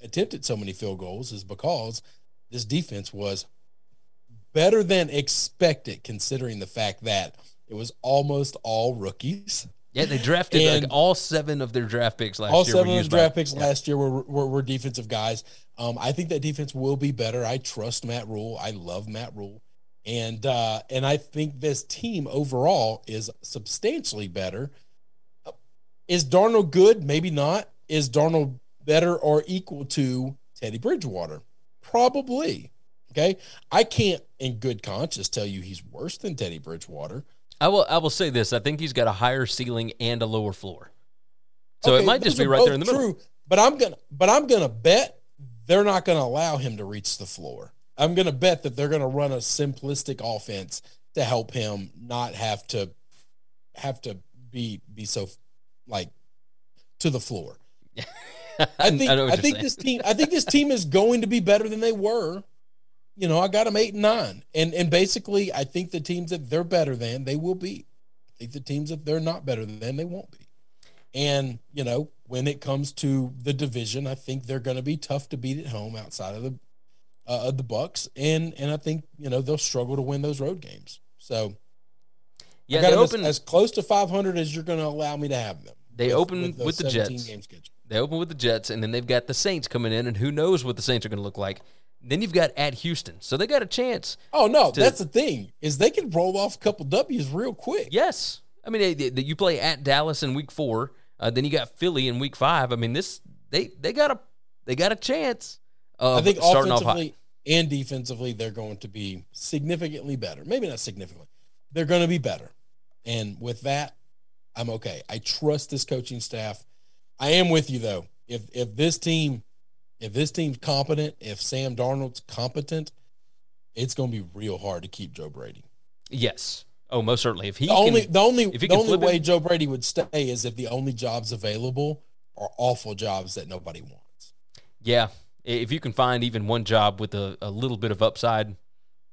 attempted so many field goals is because this defense was better than expected, considering the fact that it was almost all rookies. Yeah, they drafted And- like all seven of their draft picks last All year. seven of by- draft picks last year were, were were defensive guys. Um, I think that defense will be better. I trust Matt Rhule. I love Matt Rhule, and uh, and I think this team overall is substantially better. Is Darnold good? Maybe not. Is Darnold better or equal to Teddy Bridgewater? Probably. Okay. I can't, in good conscience, tell you he's worse than Teddy Bridgewater. I will. I will say this. I think he's got a higher ceiling and a lower floor. So Okay, it might just be right there in the middle. True, but I'm gonna but I'm gonna bet they're not gonna allow him to reach the floor. I'm gonna bet that they're gonna run a simplistic offense to help him not have to have to be be so like to the floor. I think I, you're think saying. this team I think this team is going to be better than they were. You know, I got them eight and nine, and and basically, I think the teams that they're better than they will be. I think the teams that they're not better than they won't be. And you know, when it comes to the division, I think they're going to be tough to beat at home outside of the uh, of the Bucs, and and I think you know they'll struggle to win those road games. So Yeah, I got they 'em as, open. as close to 500 as you're going to allow me to have them. They open the with the Jets. They open with the Jets, and then they've got the Saints coming in, and who knows what the Saints are going to look like. Then you've got at Houston, so they got a chance. Oh no, to- that's the thing is they can roll off a couple W's real quick. Yes, I mean they, they- you play at Dallas in Week Four, uh, then you got Philly in Week Five. I mean this they they got a they got a chance. Of I think starting off offensively and defensively, they're going to be significantly better. Maybe not significantly. They're going to be better. And with that, I'm okay. I trust this coaching staff. I am with you though. If if this team if this team's competent, if Sam Darnold's competent, it's going to be real hard to keep Joe Brady. Yes. Oh, most certainly. If he the only can, the only the only way him- Joe Brady would stay is if the only jobs available are awful jobs that nobody wants. yeah, if you can find even one job with a, a little bit of upside,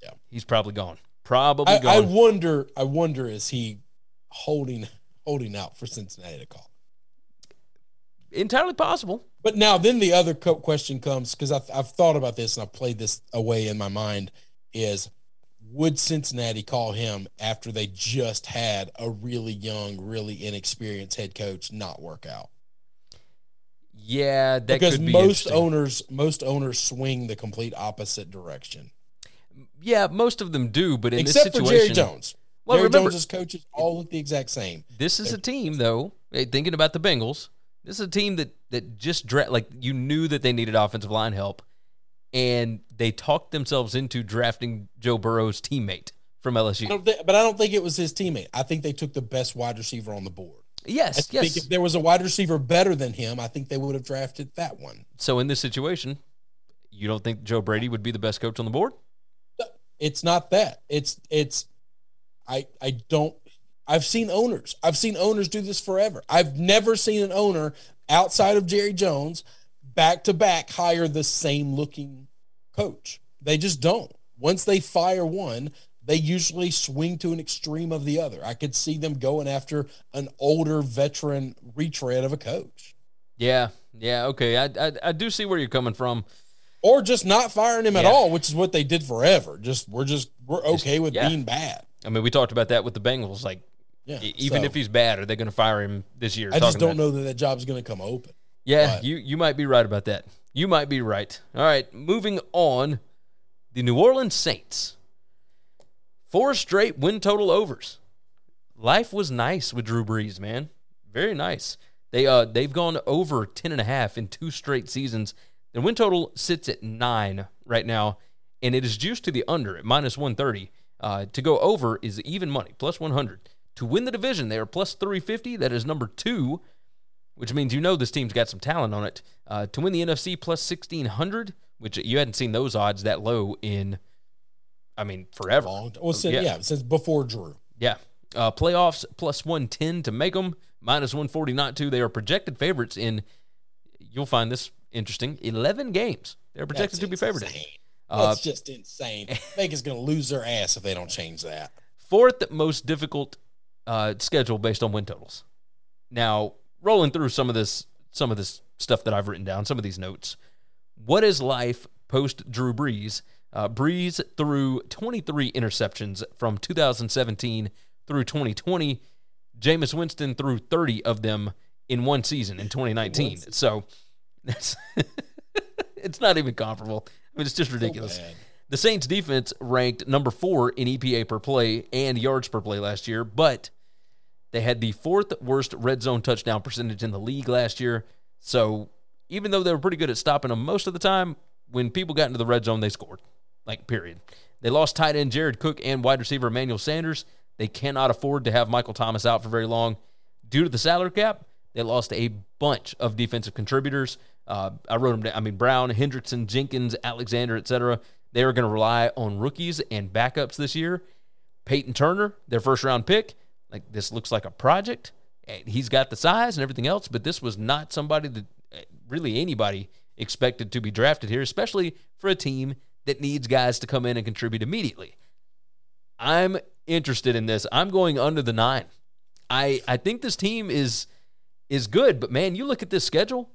Yeah. he's probably gone. Probably I, I wonder. I wonder is he holding holding out for Cincinnati to call? Entirely possible. But now, then the other co- question comes because I've, I've thought about this and I've played this away in my mind: is would Cincinnati call him after they just had a really young, really inexperienced head coach not work out? Yeah, that because could be most owners, most owners swing the complete opposite direction, Yeah, most of them do, but in except this for situation, Jerry Jones. Well, Jerry remember- Jones's coaches all look the exact same. This is a team, though. eh, Thinking about the Bengals, this is a team that that just dra- like you knew that they needed offensive line help, and they talked themselves into drafting Joe Burrow's teammate from LSU. don't but I don't think it was his teammate. I think they took the best wide receiver on the board. I Yes, think yes. if there was a wide receiver better than him, I think they would have drafted that one. So in this situation, you don't think Joe Brady would be the best coach on the board? It's not that. It's it's I I don't I've seen owners. I've seen owners do this forever. I've never seen an owner outside of Jerry Jones back to back hire the same looking coach. They just don't. Once they fire one, they usually swing to an extreme of the other. I could see them going after an older veteran retread of a coach. Yeah, yeah. Okay, I I, I do see where you're coming from. or just not firing him at all, which is what they did forever. Just we're just we're okay with yeah. being bad. I mean, we talked about that with the Bengals. Like, Yeah, even so if he's bad, are they going to fire him this year? I just don't about- know that that job's going to come open. Yeah, But- you you might be right about that. You might be right. All right, moving on. The New Orleans Saints. Four straight win total overs. Life was nice with Drew Brees, man. Very nice. They uh they've gone over 10 and a half in two straight seasons. The win total sits at 9 right now and it is juiced to the under at minus 130. Uh, to go over is even money, plus 100. To win the division, they are plus 350. That is number 2 which means you know this team's got some talent on it. Uh, to win the NFC plus 1600, which you hadn't seen those odds that low in, I mean, forever. Well, since, Yeah. yeah. since before Drew. Yeah. Uh, playoffs plus 110 to make them, minus 140 not to. They are projected favorites in, you'll find this interesting, 11 games. They're projected That's to be favored in. Uh, That's just insane. Vegas going to lose their ass if they don't change that. fourth most difficult uh, schedule based on win totals. Now, rolling through some of this, some of this stuff that I've written down, some of these notes. What is life post Drew Brees? Uh, Brees threw 23 interceptions from 2017 through 2020. Jameis Winston threw 30 of them in one season in 2019. So <laughs> that's <laughs> it's not even comparable. I mean, it's just ridiculous. bad. the Saints defense ranked number four in EPA per play and yards per play last year, but they had the fourth worst red zone touchdown percentage in the league last year. So even though they were pretty good at stopping them most of the time, when people got into the red zone, they scored. Like, period. They lost tight end Jared Cook and wide receiver Emmanuel Sanders. They cannot afford to have Michael Thomas out for very long. Due to the salary cap, they lost a bunch of defensive contributors. Uh, I wrote them down. I mean, Brown, Hendrickson, Jenkins, Alexander, etc. They are going to rely on rookies and backups this year. Payton Turner, their first round pick, like this looks like a project. He's got the size and everything else, but this was not somebody that uh, really anybody expected to be drafted here, especially for a team that needs guys to come in and contribute immediately. I'm interested in this. I'm going under the nine. I I think this team is is good, but man, you look at this schedule.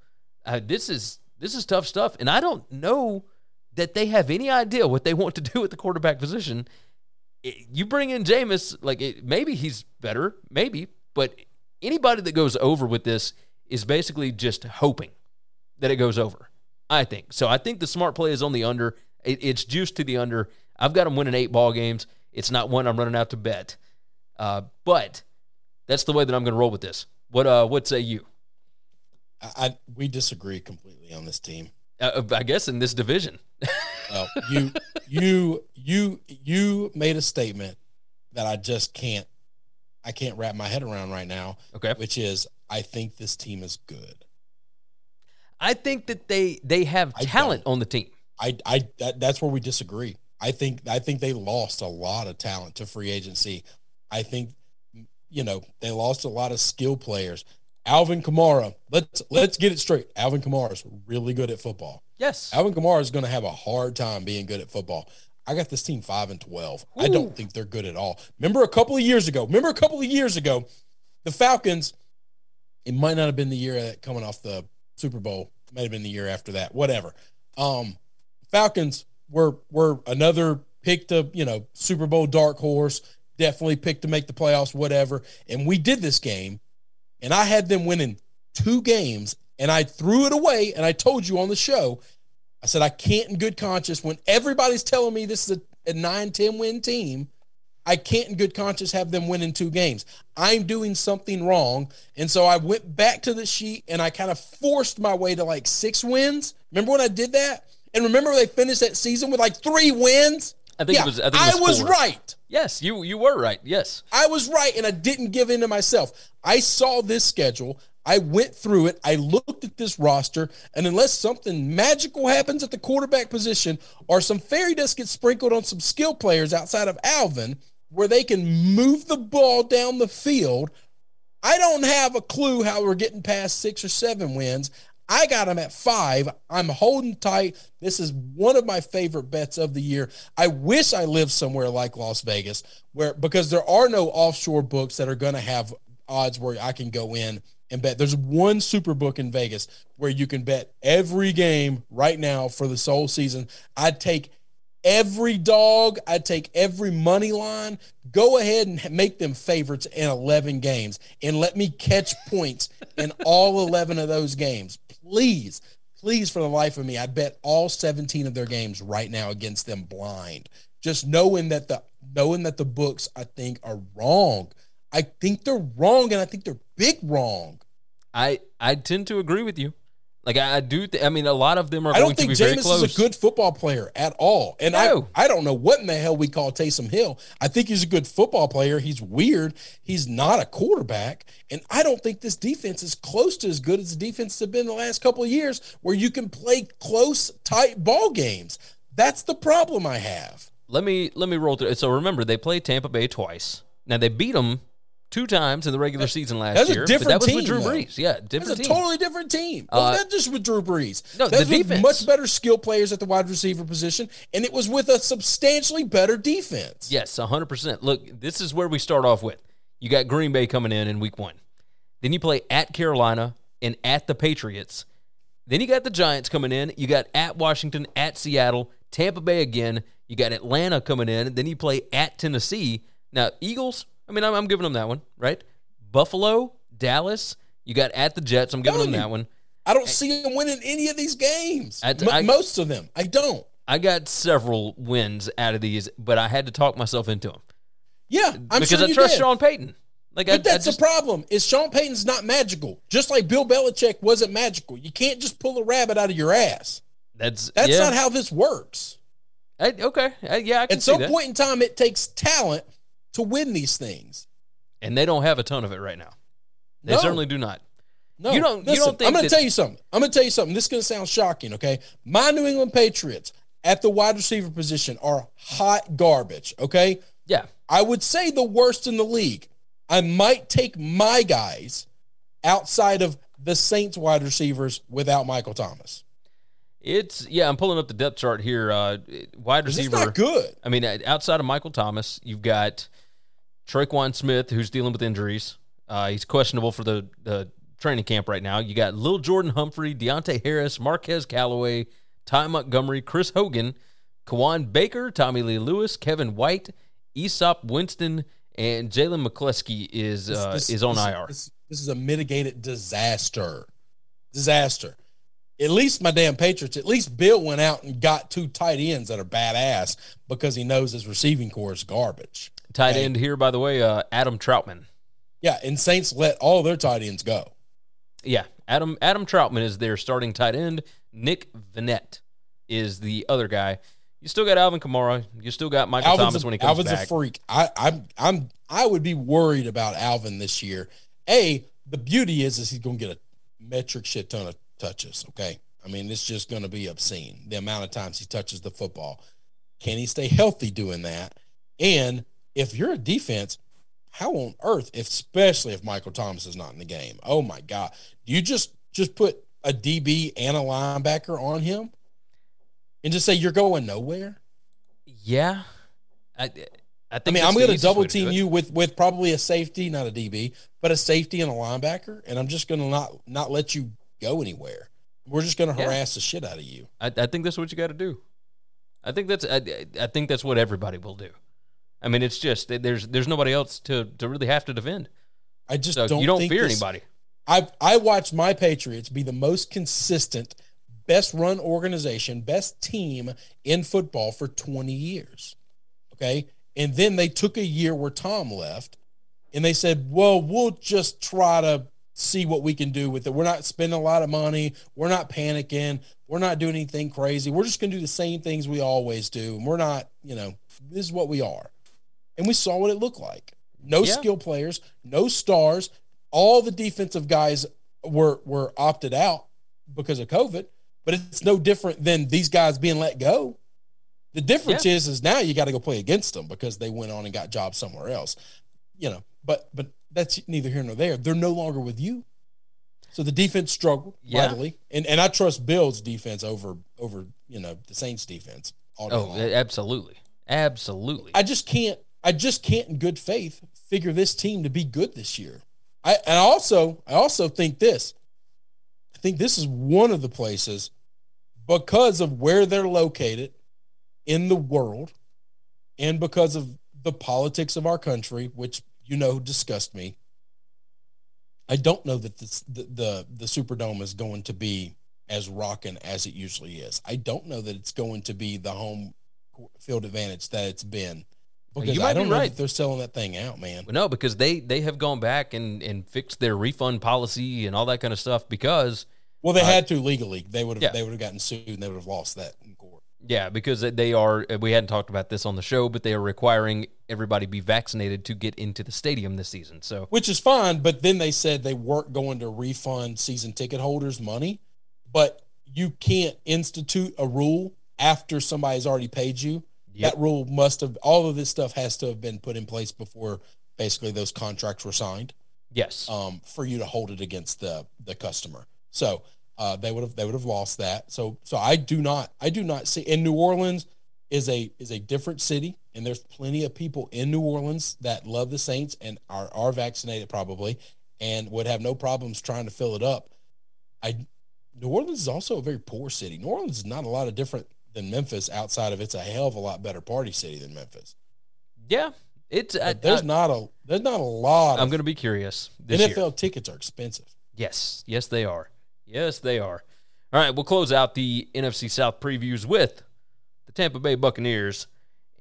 Uh, this is this is tough stuff, and I don't know that they have any idea what they want to do at the quarterback position. It- you bring in Jameis, like it, maybe he's better, maybe, but anybody that goes over with this is basically just hoping that it goes over. I think so. I think the smart play is on the under. It, it's juiced to the under. I've got them winning eight ball games. It's not one I'm running out to bet, uh, but that's the way that I'm going to roll with this. What uh, what say you? I, I we disagree completely on this team. Uh, I guess in this division. Well, you you you you made a statement that I just can't I can't wrap my head around right now. Okay. Which is I think this team is good. I think that they they have talent on the team. I I that, that's where we disagree. I think I think they lost a lot of talent to free agency. I think you know, they lost a lot of skill players. Alvin Kamara, let's let's get it straight. Alvin Kamara is really good at football. Yes. Alvin Kamara is going to have a hard time being good at football. I got this team five and twelve. I don't think they're good at all. Remember a couple of years ago. Remember a couple of years ago, the Falcons. It might not have been the year that coming off the Super Bowl. It might have been the year after that. Whatever. Um, Falcons were were another pick to you know Super Bowl dark horse. Definitely picked to make the playoffs. Whatever. And we did this game, and I had them winning two games, and I threw it away. And I told you on the show, I said I can't in good conscience when everybody's telling me this is a, a 9-10 win team. I can't in good conscience have them winning two games. I'm doing something wrong. And so I went back to the sheet and I kind of forced my way to like six wins. Remember when I did that? And remember they finished that season with like three wins? I think it Yeah, was- I think it was was right. Yes, you you were right. Yes. I was right and I didn't give in to myself. I saw this schedule. I went through it. I looked at this roster, and unless something magical happens at the quarterback position or some fairy dust gets sprinkled on some skill players outside of Alvin where they can move the ball down the field, I don't have a clue how we're getting past six or seven wins. I got them at five. I'm holding tight. This is one of my favorite bets of the year. I wish I lived somewhere like Las Vegas, where because there are no offshore books that are going to have odds where I can go in and bet. There's one super book in Vegas where you can bet every game right now for the sole season. I'd take every dog. I'd take every money line. Go ahead and make them favorites in 11 games and let me catch points in all 11 of those games. Please, please, for the life of me, I'd bet all 17 of their games right now against them blind. Just knowing that the knowing that the books I think are wrong. I think they're wrong and I think they're big wrong. I I tend to agree with you. Like I, I do. Th- I mean, a lot of them are I don't think Jameis is a good football player at all. And No. I, I don't know what in the hell we call Taysom Hill. I think he's a good football player. He's weird. He's not a quarterback. And I don't think this defense is close to as good as the defense have been the last couple of years where you can play close, tight ball games. That's the problem I have. let me let me roll through. it. So remember, they played Tampa Bay twice. Now they beat them two times in the regular season last That's a year. different but that was team, with Drew though. Brees. Yeah, That's different a team. totally different team. Uh, not just with Drew Brees. No, That's the defense. much better skill players at the wide receiver position, and it was with a substantially better defense. Yes, 100%. Look, this is where we start off with. You got Green Bay coming in in week one. Then you play at Carolina and at the Patriots. Then you got the Giants coming in. You got at Washington, at Seattle, Tampa Bay again. You got Atlanta coming in. Then you play at Tennessee. Now, Eagles, I mean, I'm, I'm giving them that one, right? Buffalo, Dallas. You got at the Jets. I'm giving them that one. I don't see them winning any of these games. I- M- I- most of them, I don't. I got several wins out of these, but I had to talk myself into them Yeah, I'm because sure I trust did. Sean Payton. Like But I that's just the problem. Is Sean Payton's not magical? Just like Bill Belichick wasn't magical. You can't just pull a rabbit out of your ass. that's That's yeah. not how this works. I, okay, yeah, I can At some point in time, it takes talent to win these things. and they don't have a ton of it right now. They No. certainly do not. No, You don't- you don't think I'm going that- to tell you something. I'm going to tell you something. This is going to sound shocking. Okay, my New England Patriots at the wide receiver position are hot garbage. Okay, Yeah, I would say the worst in the league. I might take my guys outside of the Saints wide receivers without Michael Thomas. it's yeah. I'm pulling up the depth chart here. Uh, wide receiver. It's not good. I mean, uh, outside of Michael Thomas, you've got Tre'Quan Smith, who's dealing with injuries. Uh, he's questionable for the, the training camp right now. You got Lil Jordan Humphrey, Deonte Harris, Marquez Callaway, Ty Montgomery, Chris Hogan, Kawaan Baker, Tommy Lee Lewis, Kevin White, Easop Winston, and Jalen McCleskey is uh, This- is on this- IR. This, this is a mitigated disaster. Disaster. At least my damn Patriots, at least Bill went out and got two tight ends that are badass because he knows his receiving core is garbage. Tight end here, by the way, uh, Adam Trautman. Yeah, and Saints let all their tight ends go. Yeah, Adam Adam Trautman is their starting tight end. Nick Vannett is the other guy. You still got Alvin Kamara. You still got Michael Alvin's, Thomas a, when he comes Alvin's back. a freak. I, I'm I'm I would be worried about Alvin this year. A, the beauty is is he's gonna get a metric shit ton of touches. Okay. I mean, it's just gonna be obscene the amount of times he touches the football. Can he stay healthy doing that? And if you're a defense, how on earth, if, especially if Michael Thomas is not in the game? Oh my God. Do you just just put a DB and a linebacker on him and just say you're going nowhere? yeah, I, I, think I mean, I'm going to double do team you with with probably a safety, not a DB, but a safety and a linebacker, and I'm just going to not not let you go anywhere. We're just going to Yeah. harass the shit out of you. I, I think that's what you got to do. I think that's I, I think that's what everybody will do. I mean, it's just there's there's nobody else to to really have to defend. I just So don't. you don't think fear this- anybody. I I watched my Patriots be the most consistent, best run organization, best team in football for 20 years. Okay, and then they took a year where Tom left, and they said, "Well, we'll just try to see what we can do with it. We're not spending a lot of money. We're not panicking. We're not doing anything crazy. We're just going to do the same things we always do. And we're not, you know, this is what we are." And we saw what it looked like. No Yeah. skill players, no stars. All the defensive guys were were opted out because of COVID, but it's no different than these guys being let go. The difference is is now you got to go play against them because they went on and got jobs somewhere else. You know, but but that's neither here nor there. They're no longer with you. So the defense struggled Yeah. mightily. And and I trust Bill's defense over over, you know, the Saints defense Oh, long. absolutely, absolutely. I just can't. I just can't, in good faith, figure this team to be good this year. I and also, I also think this. I think this is one of the places because of where they're located in the world, and because of the politics of our country, which you know disgust me. I don't know that this, the, the the Superdome is going to be as rocking as it usually is. I don't know that it's going to be the home field advantage that it's been. Because You might I be don't know right. they're selling that thing out, man. no, because they they have gone back and and fixed their refund policy and all that kind of stuff because Well, they Uh, had to legally. They would have yeah. they would have gotten sued and they would have lost that in court. yeah, because they are we hadn't talked about this on the show, but they are requiring everybody be vaccinated to get into the stadium this season. So Which is fine, but then they said they weren't going to refund season ticket holders money. But you can't institute a rule after somebody's already paid you. Yep. That rule must have all of this stuff has to have been put in place before basically those contracts were signed. yes, um, for you to hold it against the the customer. So uh, they would have they would have lost that. So so I do not I do not see. in New Orleans is a is a different city, and there's plenty of people in New Orleans that love the Saints and are are vaccinated probably, and would have no problems trying to fill it up. I New Orleans is also a very poor city. New Orleans is not a lot of different than Memphis outside of it's a hell of a lot better party city than Memphis. yeah, It's I, there's I, not a there's not a lot. I'm going to be curious this NFL year. tickets are expensive. Yes, yes, they are. Yes, they are. All right, we'll close out the NFC South previews with the Tampa Bay Buccaneers,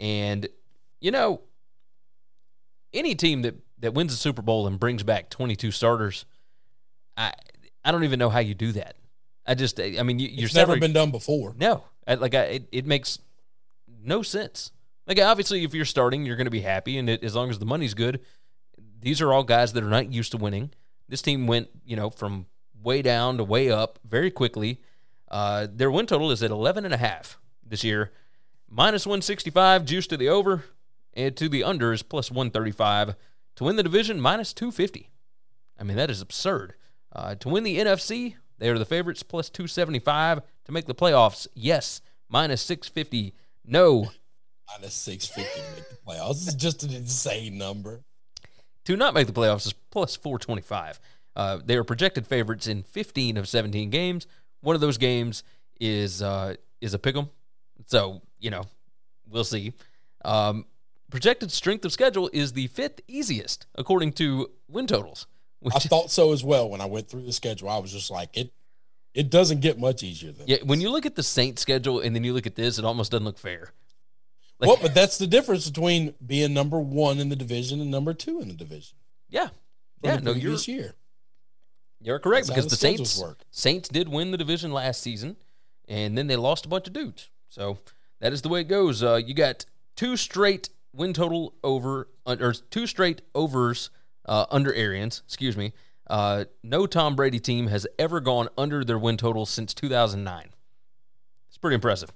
and you know, any team that that wins the Super Bowl and brings back 22 starters, I I don't even know how you do that. I just, I mean, you, you're It's never been done before. no, I, like I, it, it makes no sense. Like obviously, if you're starting, you're going to be happy, and it, as long as the money's good, these are all guys that are not used to winning. This team went, you know, from way down to way up very quickly. Uh, their win total is at 11 and a half this year, minus 165, juice to the over, and to the under is plus 135. To win the division, minus 250. I mean, that is absurd. Uh, to win the NFC, they are the favorites, plus 275. To make the playoffs, yes, minus 650. No, Minus six fifty to make the playoffs. This is just an insane number. to not make the playoffs is plus 425. Uh, they are projected favorites in 15 of 17 games. One of those games is uh, is a pick'em, so you know we'll see. Um, projected strength of schedule is the fifth easiest according to win totals. Which, I <laughs> thought so as well when I went through the schedule. I was just like, it it doesn't get much easier than yeah, this. when you look at the Saints schedule and then you look at this, it almost doesn't look fair. Like, well, but that's the difference between being number one in the division and number two in the division. yeah, yeah, no, you're year. You're correct That's because the the, Saints work. Saints did win the division last season, and then they lost a bunch of dudes. So that is the way it goes. Uh, you got two straight win total over uh, or two straight overs uh, under Arians. Excuse me. Uh, no Tom Brady team has ever gone under their win total since 2009. It's pretty impressive.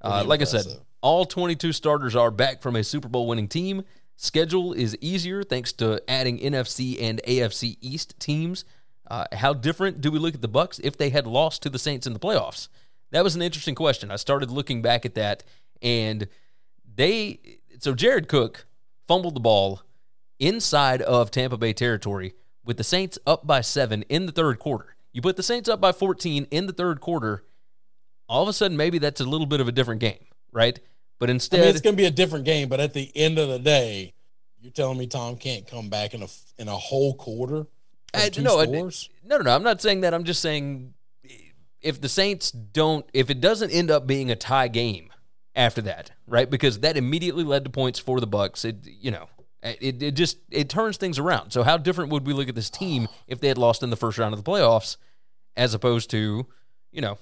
Uh, Pretty like I said, all 22 starters are back from a Super Bowl winning team. Schedule is easier thanks to adding NFC and AFC East teams. Uh, how different do we look at the Bucs if they had lost to the Saints in the playoffs? That was an interesting question. I started looking back at that, and they so Jared Cook fumbled the ball inside of Tampa Bay territory with the Saints up by seven in the third quarter. You put the Saints up by 14 in the third quarter, all of a sudden maybe that's a little bit of a different game, right? But I instead, mean, it's going to be a different game, but at the end of the day, you're telling me Tom can't come back in a in a whole quarter I- no, I- no, no, no. I'm not saying that. I'm just saying if the Saints don't, if it doesn't end up being a tie game after that, right? Because that immediately led to points for the Bucs. It, you know, it, it just it turns things around. So how different would we look at this team if they had lost in the first round of the playoffs, as opposed to, you know,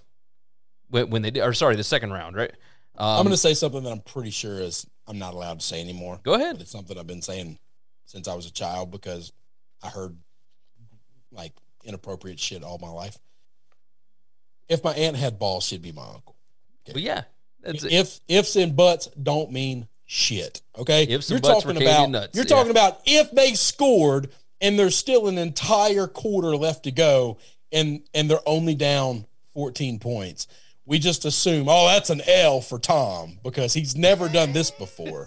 when, when they did, or sorry, the second round, right? Um, I'm going to say something that I'm pretty sure is I'm not allowed to say anymore. Go ahead. It's something I've been saying since I was a child because I heard like inappropriate shit all my life. If my aunt had balls, she'd be my uncle. But yeah, that's it. if ifs and buts don't mean shit. Okay, you're talking about nuts, you're yeah. talking about if they scored and there's still an entire quarter left to go and and they're only down 14 points. We just assume, oh, that's an L for Tom because he's never done this before.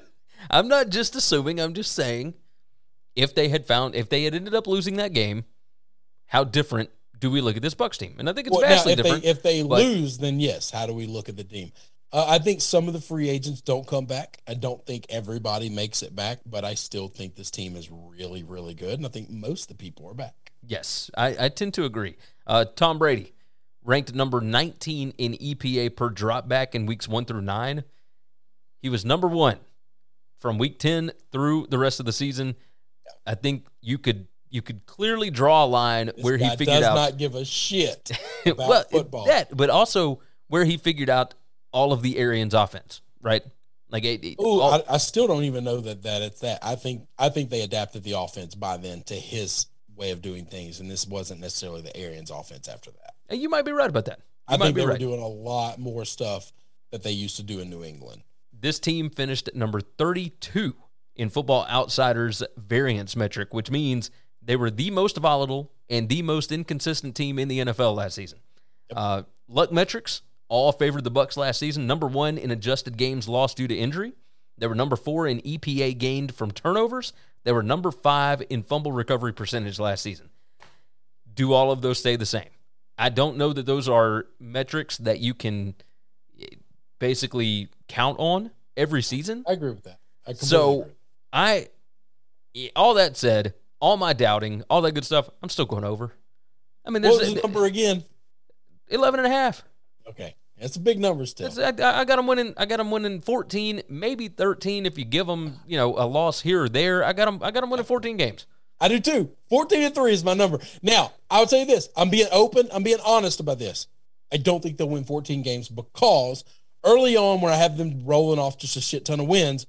<laughs> I'm not just assuming. I'm just saying, if they had found, if they had ended up losing that game, how different do we look at this Bucs team? And I think it's Well, now, vastly if different. they if they lose, then yes. How do we look at the team? Uh, I think some of the free agents don't come back. I don't think everybody makes it back, but I still think this team is really, really good, and I think most of the people are back. Yes, I, I tend to agree. Uh, Tom Brady ranked number 19 in EPA per drop back in weeks one through nine. He was number one from week 10 through the rest of the season. I think you could you could clearly draw a line This where he figured does out not give a shit <laughs> about well, football. that, but also where he figured out all of the Arians offense, right? Like, it, it- Ooh, all- I, I still don't even know that that it's that. I think I think they adapted the offense by then to his way of doing things, and this wasn't necessarily the Arians offense after that. you might be right about that. You I might think be they right. were doing a lot more stuff that they used to do in New England. this team finished at number 32 in Football Outsiders variance metric, which means they were the most volatile and the most inconsistent team in the NFL last season. Uh, luck metrics all favored the Bucs last season. Number one in adjusted games lost due to injury. They were number four in EPA gained from turnovers. They were number five in fumble recovery percentage last season. Do all of those stay the same? I don't know that those are metrics that you can eh, basically count on every season. I agree with that. I So agree. I all that said, all my doubting, all that good stuff, I'm still going over. I mean, What there's was the number again? 11 and a half. Okay, that's a big number still. I, I got them winning. I got them winning 14, maybe 13 if you give them, you know, a loss here or there. I got them. I got them winning 14 games. I do too. 14 and 3 is my number. Now, I would tell you this. I'm being open. I'm being honest about this. I don't think they'll win 14 games because early on, where I have them rolling off just a shit ton of wins,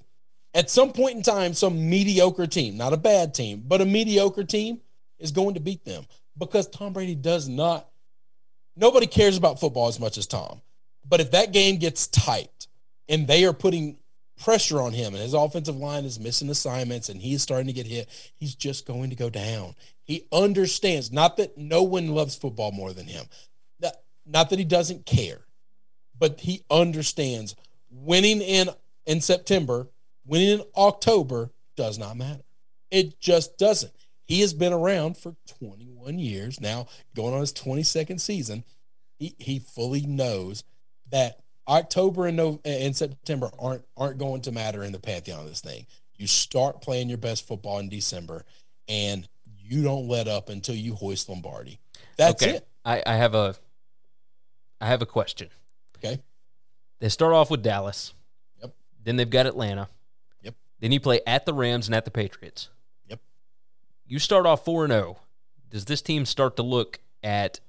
at some point in time, some mediocre team, not a bad team, but a mediocre team is going to beat them because Tom Brady does not, nobody cares about football as much as Tom. But if that game gets tight and they are putting pressure on him and his offensive line is missing assignments and he's starting to get hit, he's just going to go down. He understands, not that no one loves football more than him, not, not that he doesn't care, but he understands winning in in September, winning in October does not matter. It just doesn't. He has been around for 21 years now, going on his 22nd season. He he fully knows that October and no and September aren't aren't going to matter in the pantheon of this thing. You start playing your best football in December, and you don't let up until you hoist Lombardi. That's okay. it. I, I have a I have a question. Okay. They start off with Dallas. Yep. Then they've got Atlanta. Yep. Then you play at the Rams and at the Patriots. You start off 4 and 0. Does this team start to look at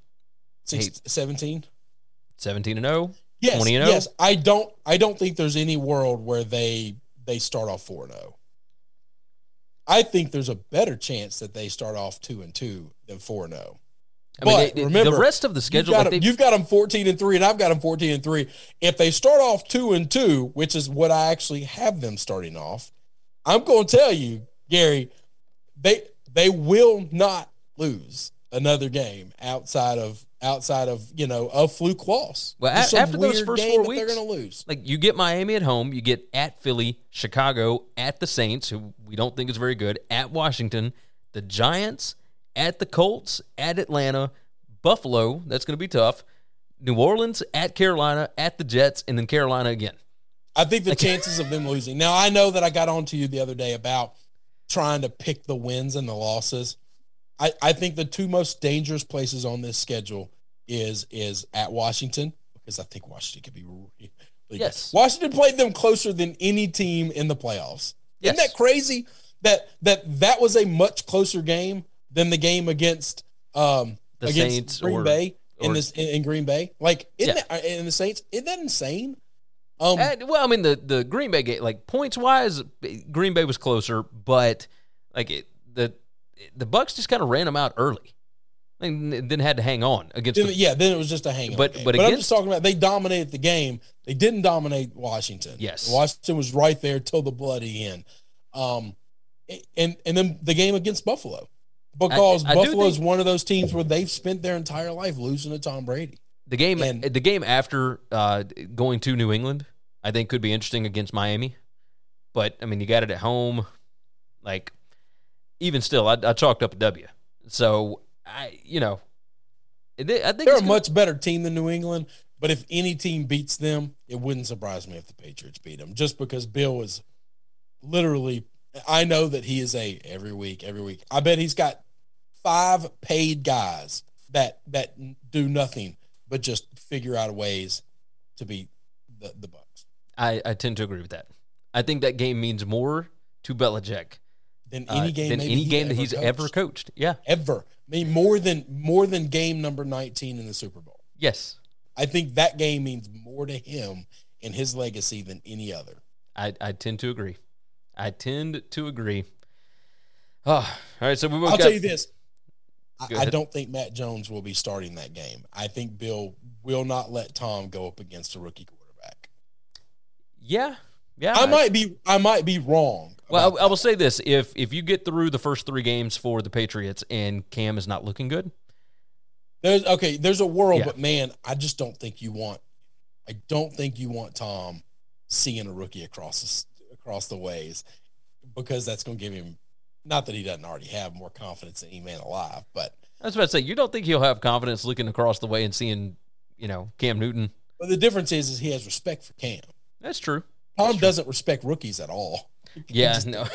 Six, 17? 17 and 0? Yes, 20 and 0? yes. I don't. I don't think there's any world where they they start off four and zero. I think there's a better chance that they start off two and two than four and zero. I mean, But they- remember, the rest of the schedule, you've got, like them, you've got them 14 and three, and I've got them 14 and three. If they start off two and two, which is what I actually have them starting off, I'm going to tell you, Gary, they they will not lose another game outside of outside of you know a fluke loss. Well, a- after those first four weeks, they're going to lose. Like you get Miami at home, you get at Philly, Chicago, at the Saints, who we don't think is very good, at Washington, the Giants, at the Colts, at Atlanta, Buffalo, that's going to be tough. New Orleans, at Carolina, at the Jets, and then Carolina again. I think the <laughs> chances of them losing. Now I know that I got on to you the other day about trying to pick the wins and the losses. I, I think the two most dangerous places on this schedule is is at Washington because I think Washington could be really. Yes. Washington played them closer than any team in the playoffs. Isn't that crazy? That that that was a much closer game than the game against um The against Saints Green or- Bay in or- this in, in Green Bay. Like isn't Yeah. that, in the Saints? Isn't that insane? Um, Uh, well, I mean the the Green Bay game, like points wise, Green Bay was closer, but like it, the the Bucs just kind of ran them out early, and then had to hang on against. Then, The, yeah, then it was just a hang. But- game. but I'm just talking about they dominated the game. They didn't dominate Washington. Yes. Washington was right there till the bloody end. Um, and and then the game against Buffalo, because I do Buffalo is one of those teams where they've spent their entire life losing to Tom Brady. The game and- the game after uh, going to New England, I think could be interesting against Miami, but I mean you got it at home, like even still, I, I chalked up a W. So I you know, I think They're it's a gonna- much better team than New England. But if any team beats them, it wouldn't surprise me if the Patriots beat them, just because Bill is literally. I know that he is a every week, every week. I bet he's got five paid guys that that do nothing but just figure out ways to beat the the Bucs. I, I tend to agree with that. I think that game means more to Belichick Than uh, any game, than any game that he's coached. ever coached. Yeah. Ever. I mean, more than more than game number nineteen in the Super Bowl. Yes. I think that game means more to him and his legacy than any other. I, I tend to agree. I tend to agree. Oh, all right. So we both I'll got, tell you this. I, I don't think Mac Jones will be starting that game. I think Bill will not let Tom go up against a rookie quarterback. Yeah. Yeah. I might be I might be wrong. Well, I, I will say this: if if you get through the first three games for the Patriots and Cam is not looking good, There's okay, there's a world, Yeah. but man, I just don't think you want I don't think you want Tom seeing a rookie across the, across the ways because that's going to give him not that he doesn't already have more confidence than any man alive, but I was about to say you don't think he'll have confidence looking across the way and seeing, you know, Cam Newton. but the difference is is he has respect for Cam. That's true. Tom doesn't respect rookies at all. <laughs> Yeah. just- No. <laughs>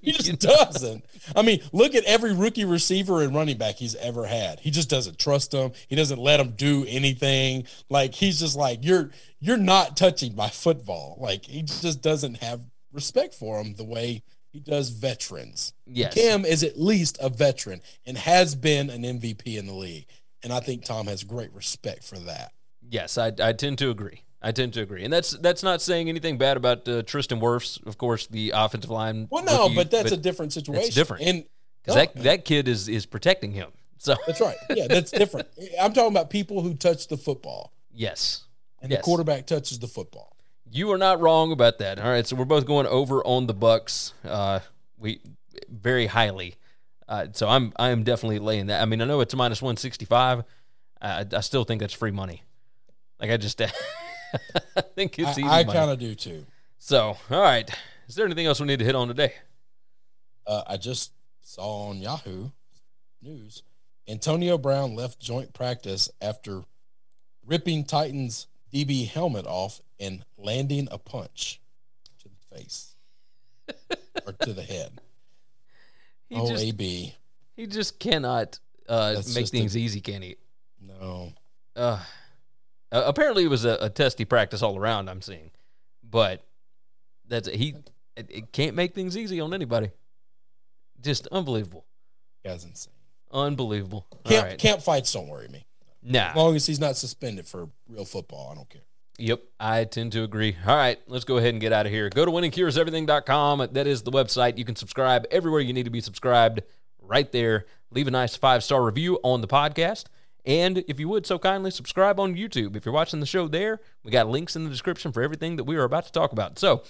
He <laughs> just doesn't. I mean, look at every rookie receiver and running back he's ever had. He just doesn't trust them. He doesn't let them do anything. Like he's just like you're you're not touching my football. Like he just doesn't have respect for him the way he does veterans. Yes. Cam is at least a veteran and has been an MVP in the league. And I think Tom has great respect for that. Yes, I, I tend to agree. I tend to agree, and that's that's not saying anything bad about uh, Tristan Wirfs, of course, the offensive line. Well, no, rookie, but that's a different situation. It's different, And because that that kid is is protecting him. So that's right. Yeah, that's different. <laughs> I'm talking about people who touch the football, yes, and Yes. the quarterback touches the football. You are not wrong about that. All right, so we're both going over on the Bucs. Uh, we very highly. Uh, so I'm I am definitely laying that. I mean, I know it's minus one sixty five. I, I still think that's free money. Like I just, <laughs> I think it's easy I, I kind of do too. So, all right. Is there anything else we need to hit on today? Uh, I just saw on Yahoo News Antonio Brown left joint practice after ripping Titans DB helmet off and landing a punch to the face <laughs> or to the head. He oh, just AB. he just cannot uh, That's make things a- easy, can he? No. Uh, apparently, it was a, a testy practice all around. I'm seeing, but that's he. It, it can't make things easy on anybody. Just unbelievable, Guy's insane. unbelievable. Camp, right. camp fights don't worry me. Nah. As long as he's not suspended for real football, I don't care. Yep, I tend to agree. All right, let's go ahead and get out of here. Go to winningcureseverything.com. That is the website. You can subscribe everywhere you need to be subscribed right there. Leave a nice five star review on the podcast. And if you would so kindly subscribe on YouTube. If you're watching the show there, we got links in the description for everything that we are about to talk about. So,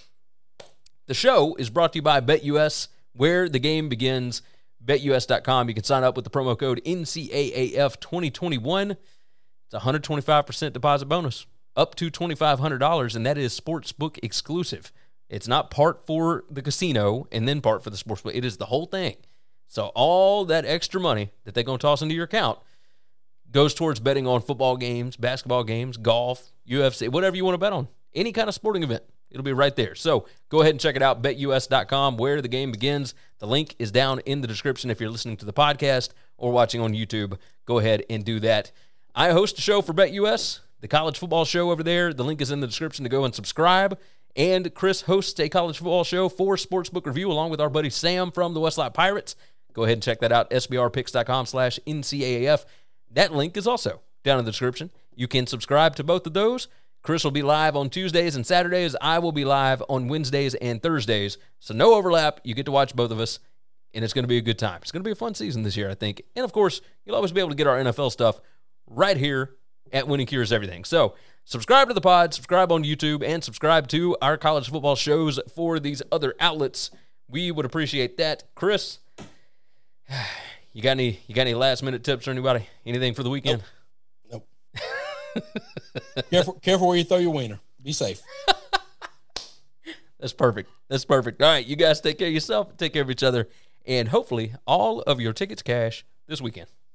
the show is brought to you by BetUS, where the game begins. BetUS.com. You can sign up with the promo code NCAAF2021. It's a 125% deposit bonus, up to $2,500, and that is sportsbook exclusive. It's not part for the casino and then part for the sportsbook. It is the whole thing. So all that extra money that they're going to toss into your account goes towards betting on football games, basketball games, golf, UFC, whatever you want to bet on. Any kind of sporting event. It'll be right there. So go ahead and check it out, betus.com, where the game begins. The link is down in the description if you're listening to the podcast or watching on YouTube. Go ahead and do that. I host a show for BetUS, the college football show over there. The link is in the description to go and subscribe. And Chris hosts a college football show for Sportsbook Review along with our buddy Sam from the Westlake Pirates. Go ahead and check that out, sbrpicks.com slash NCAAF. That link is also down in the description. You can subscribe to both of those. Chris will be live on Tuesdays and Saturdays. I will be live on Wednesdays and Thursdays. So no overlap. You get to watch both of us, and it's going to be a good time. It's going to be a fun season this year, I think. And of course, you'll always be able to get our NFL stuff right here at Winning Cures Everything. So subscribe to the pod, subscribe on YouTube, and subscribe to our college football shows for these other outlets. We would appreciate that. Chris, <sighs> you got any you got any last minute tips or anybody? Anything for the weekend? Nope. <laughs> careful, careful where you throw your wiener. Be safe. That's perfect. That's perfect. All right, you guys take care of yourself, take care of each other, and hopefully all of your tickets cash this weekend.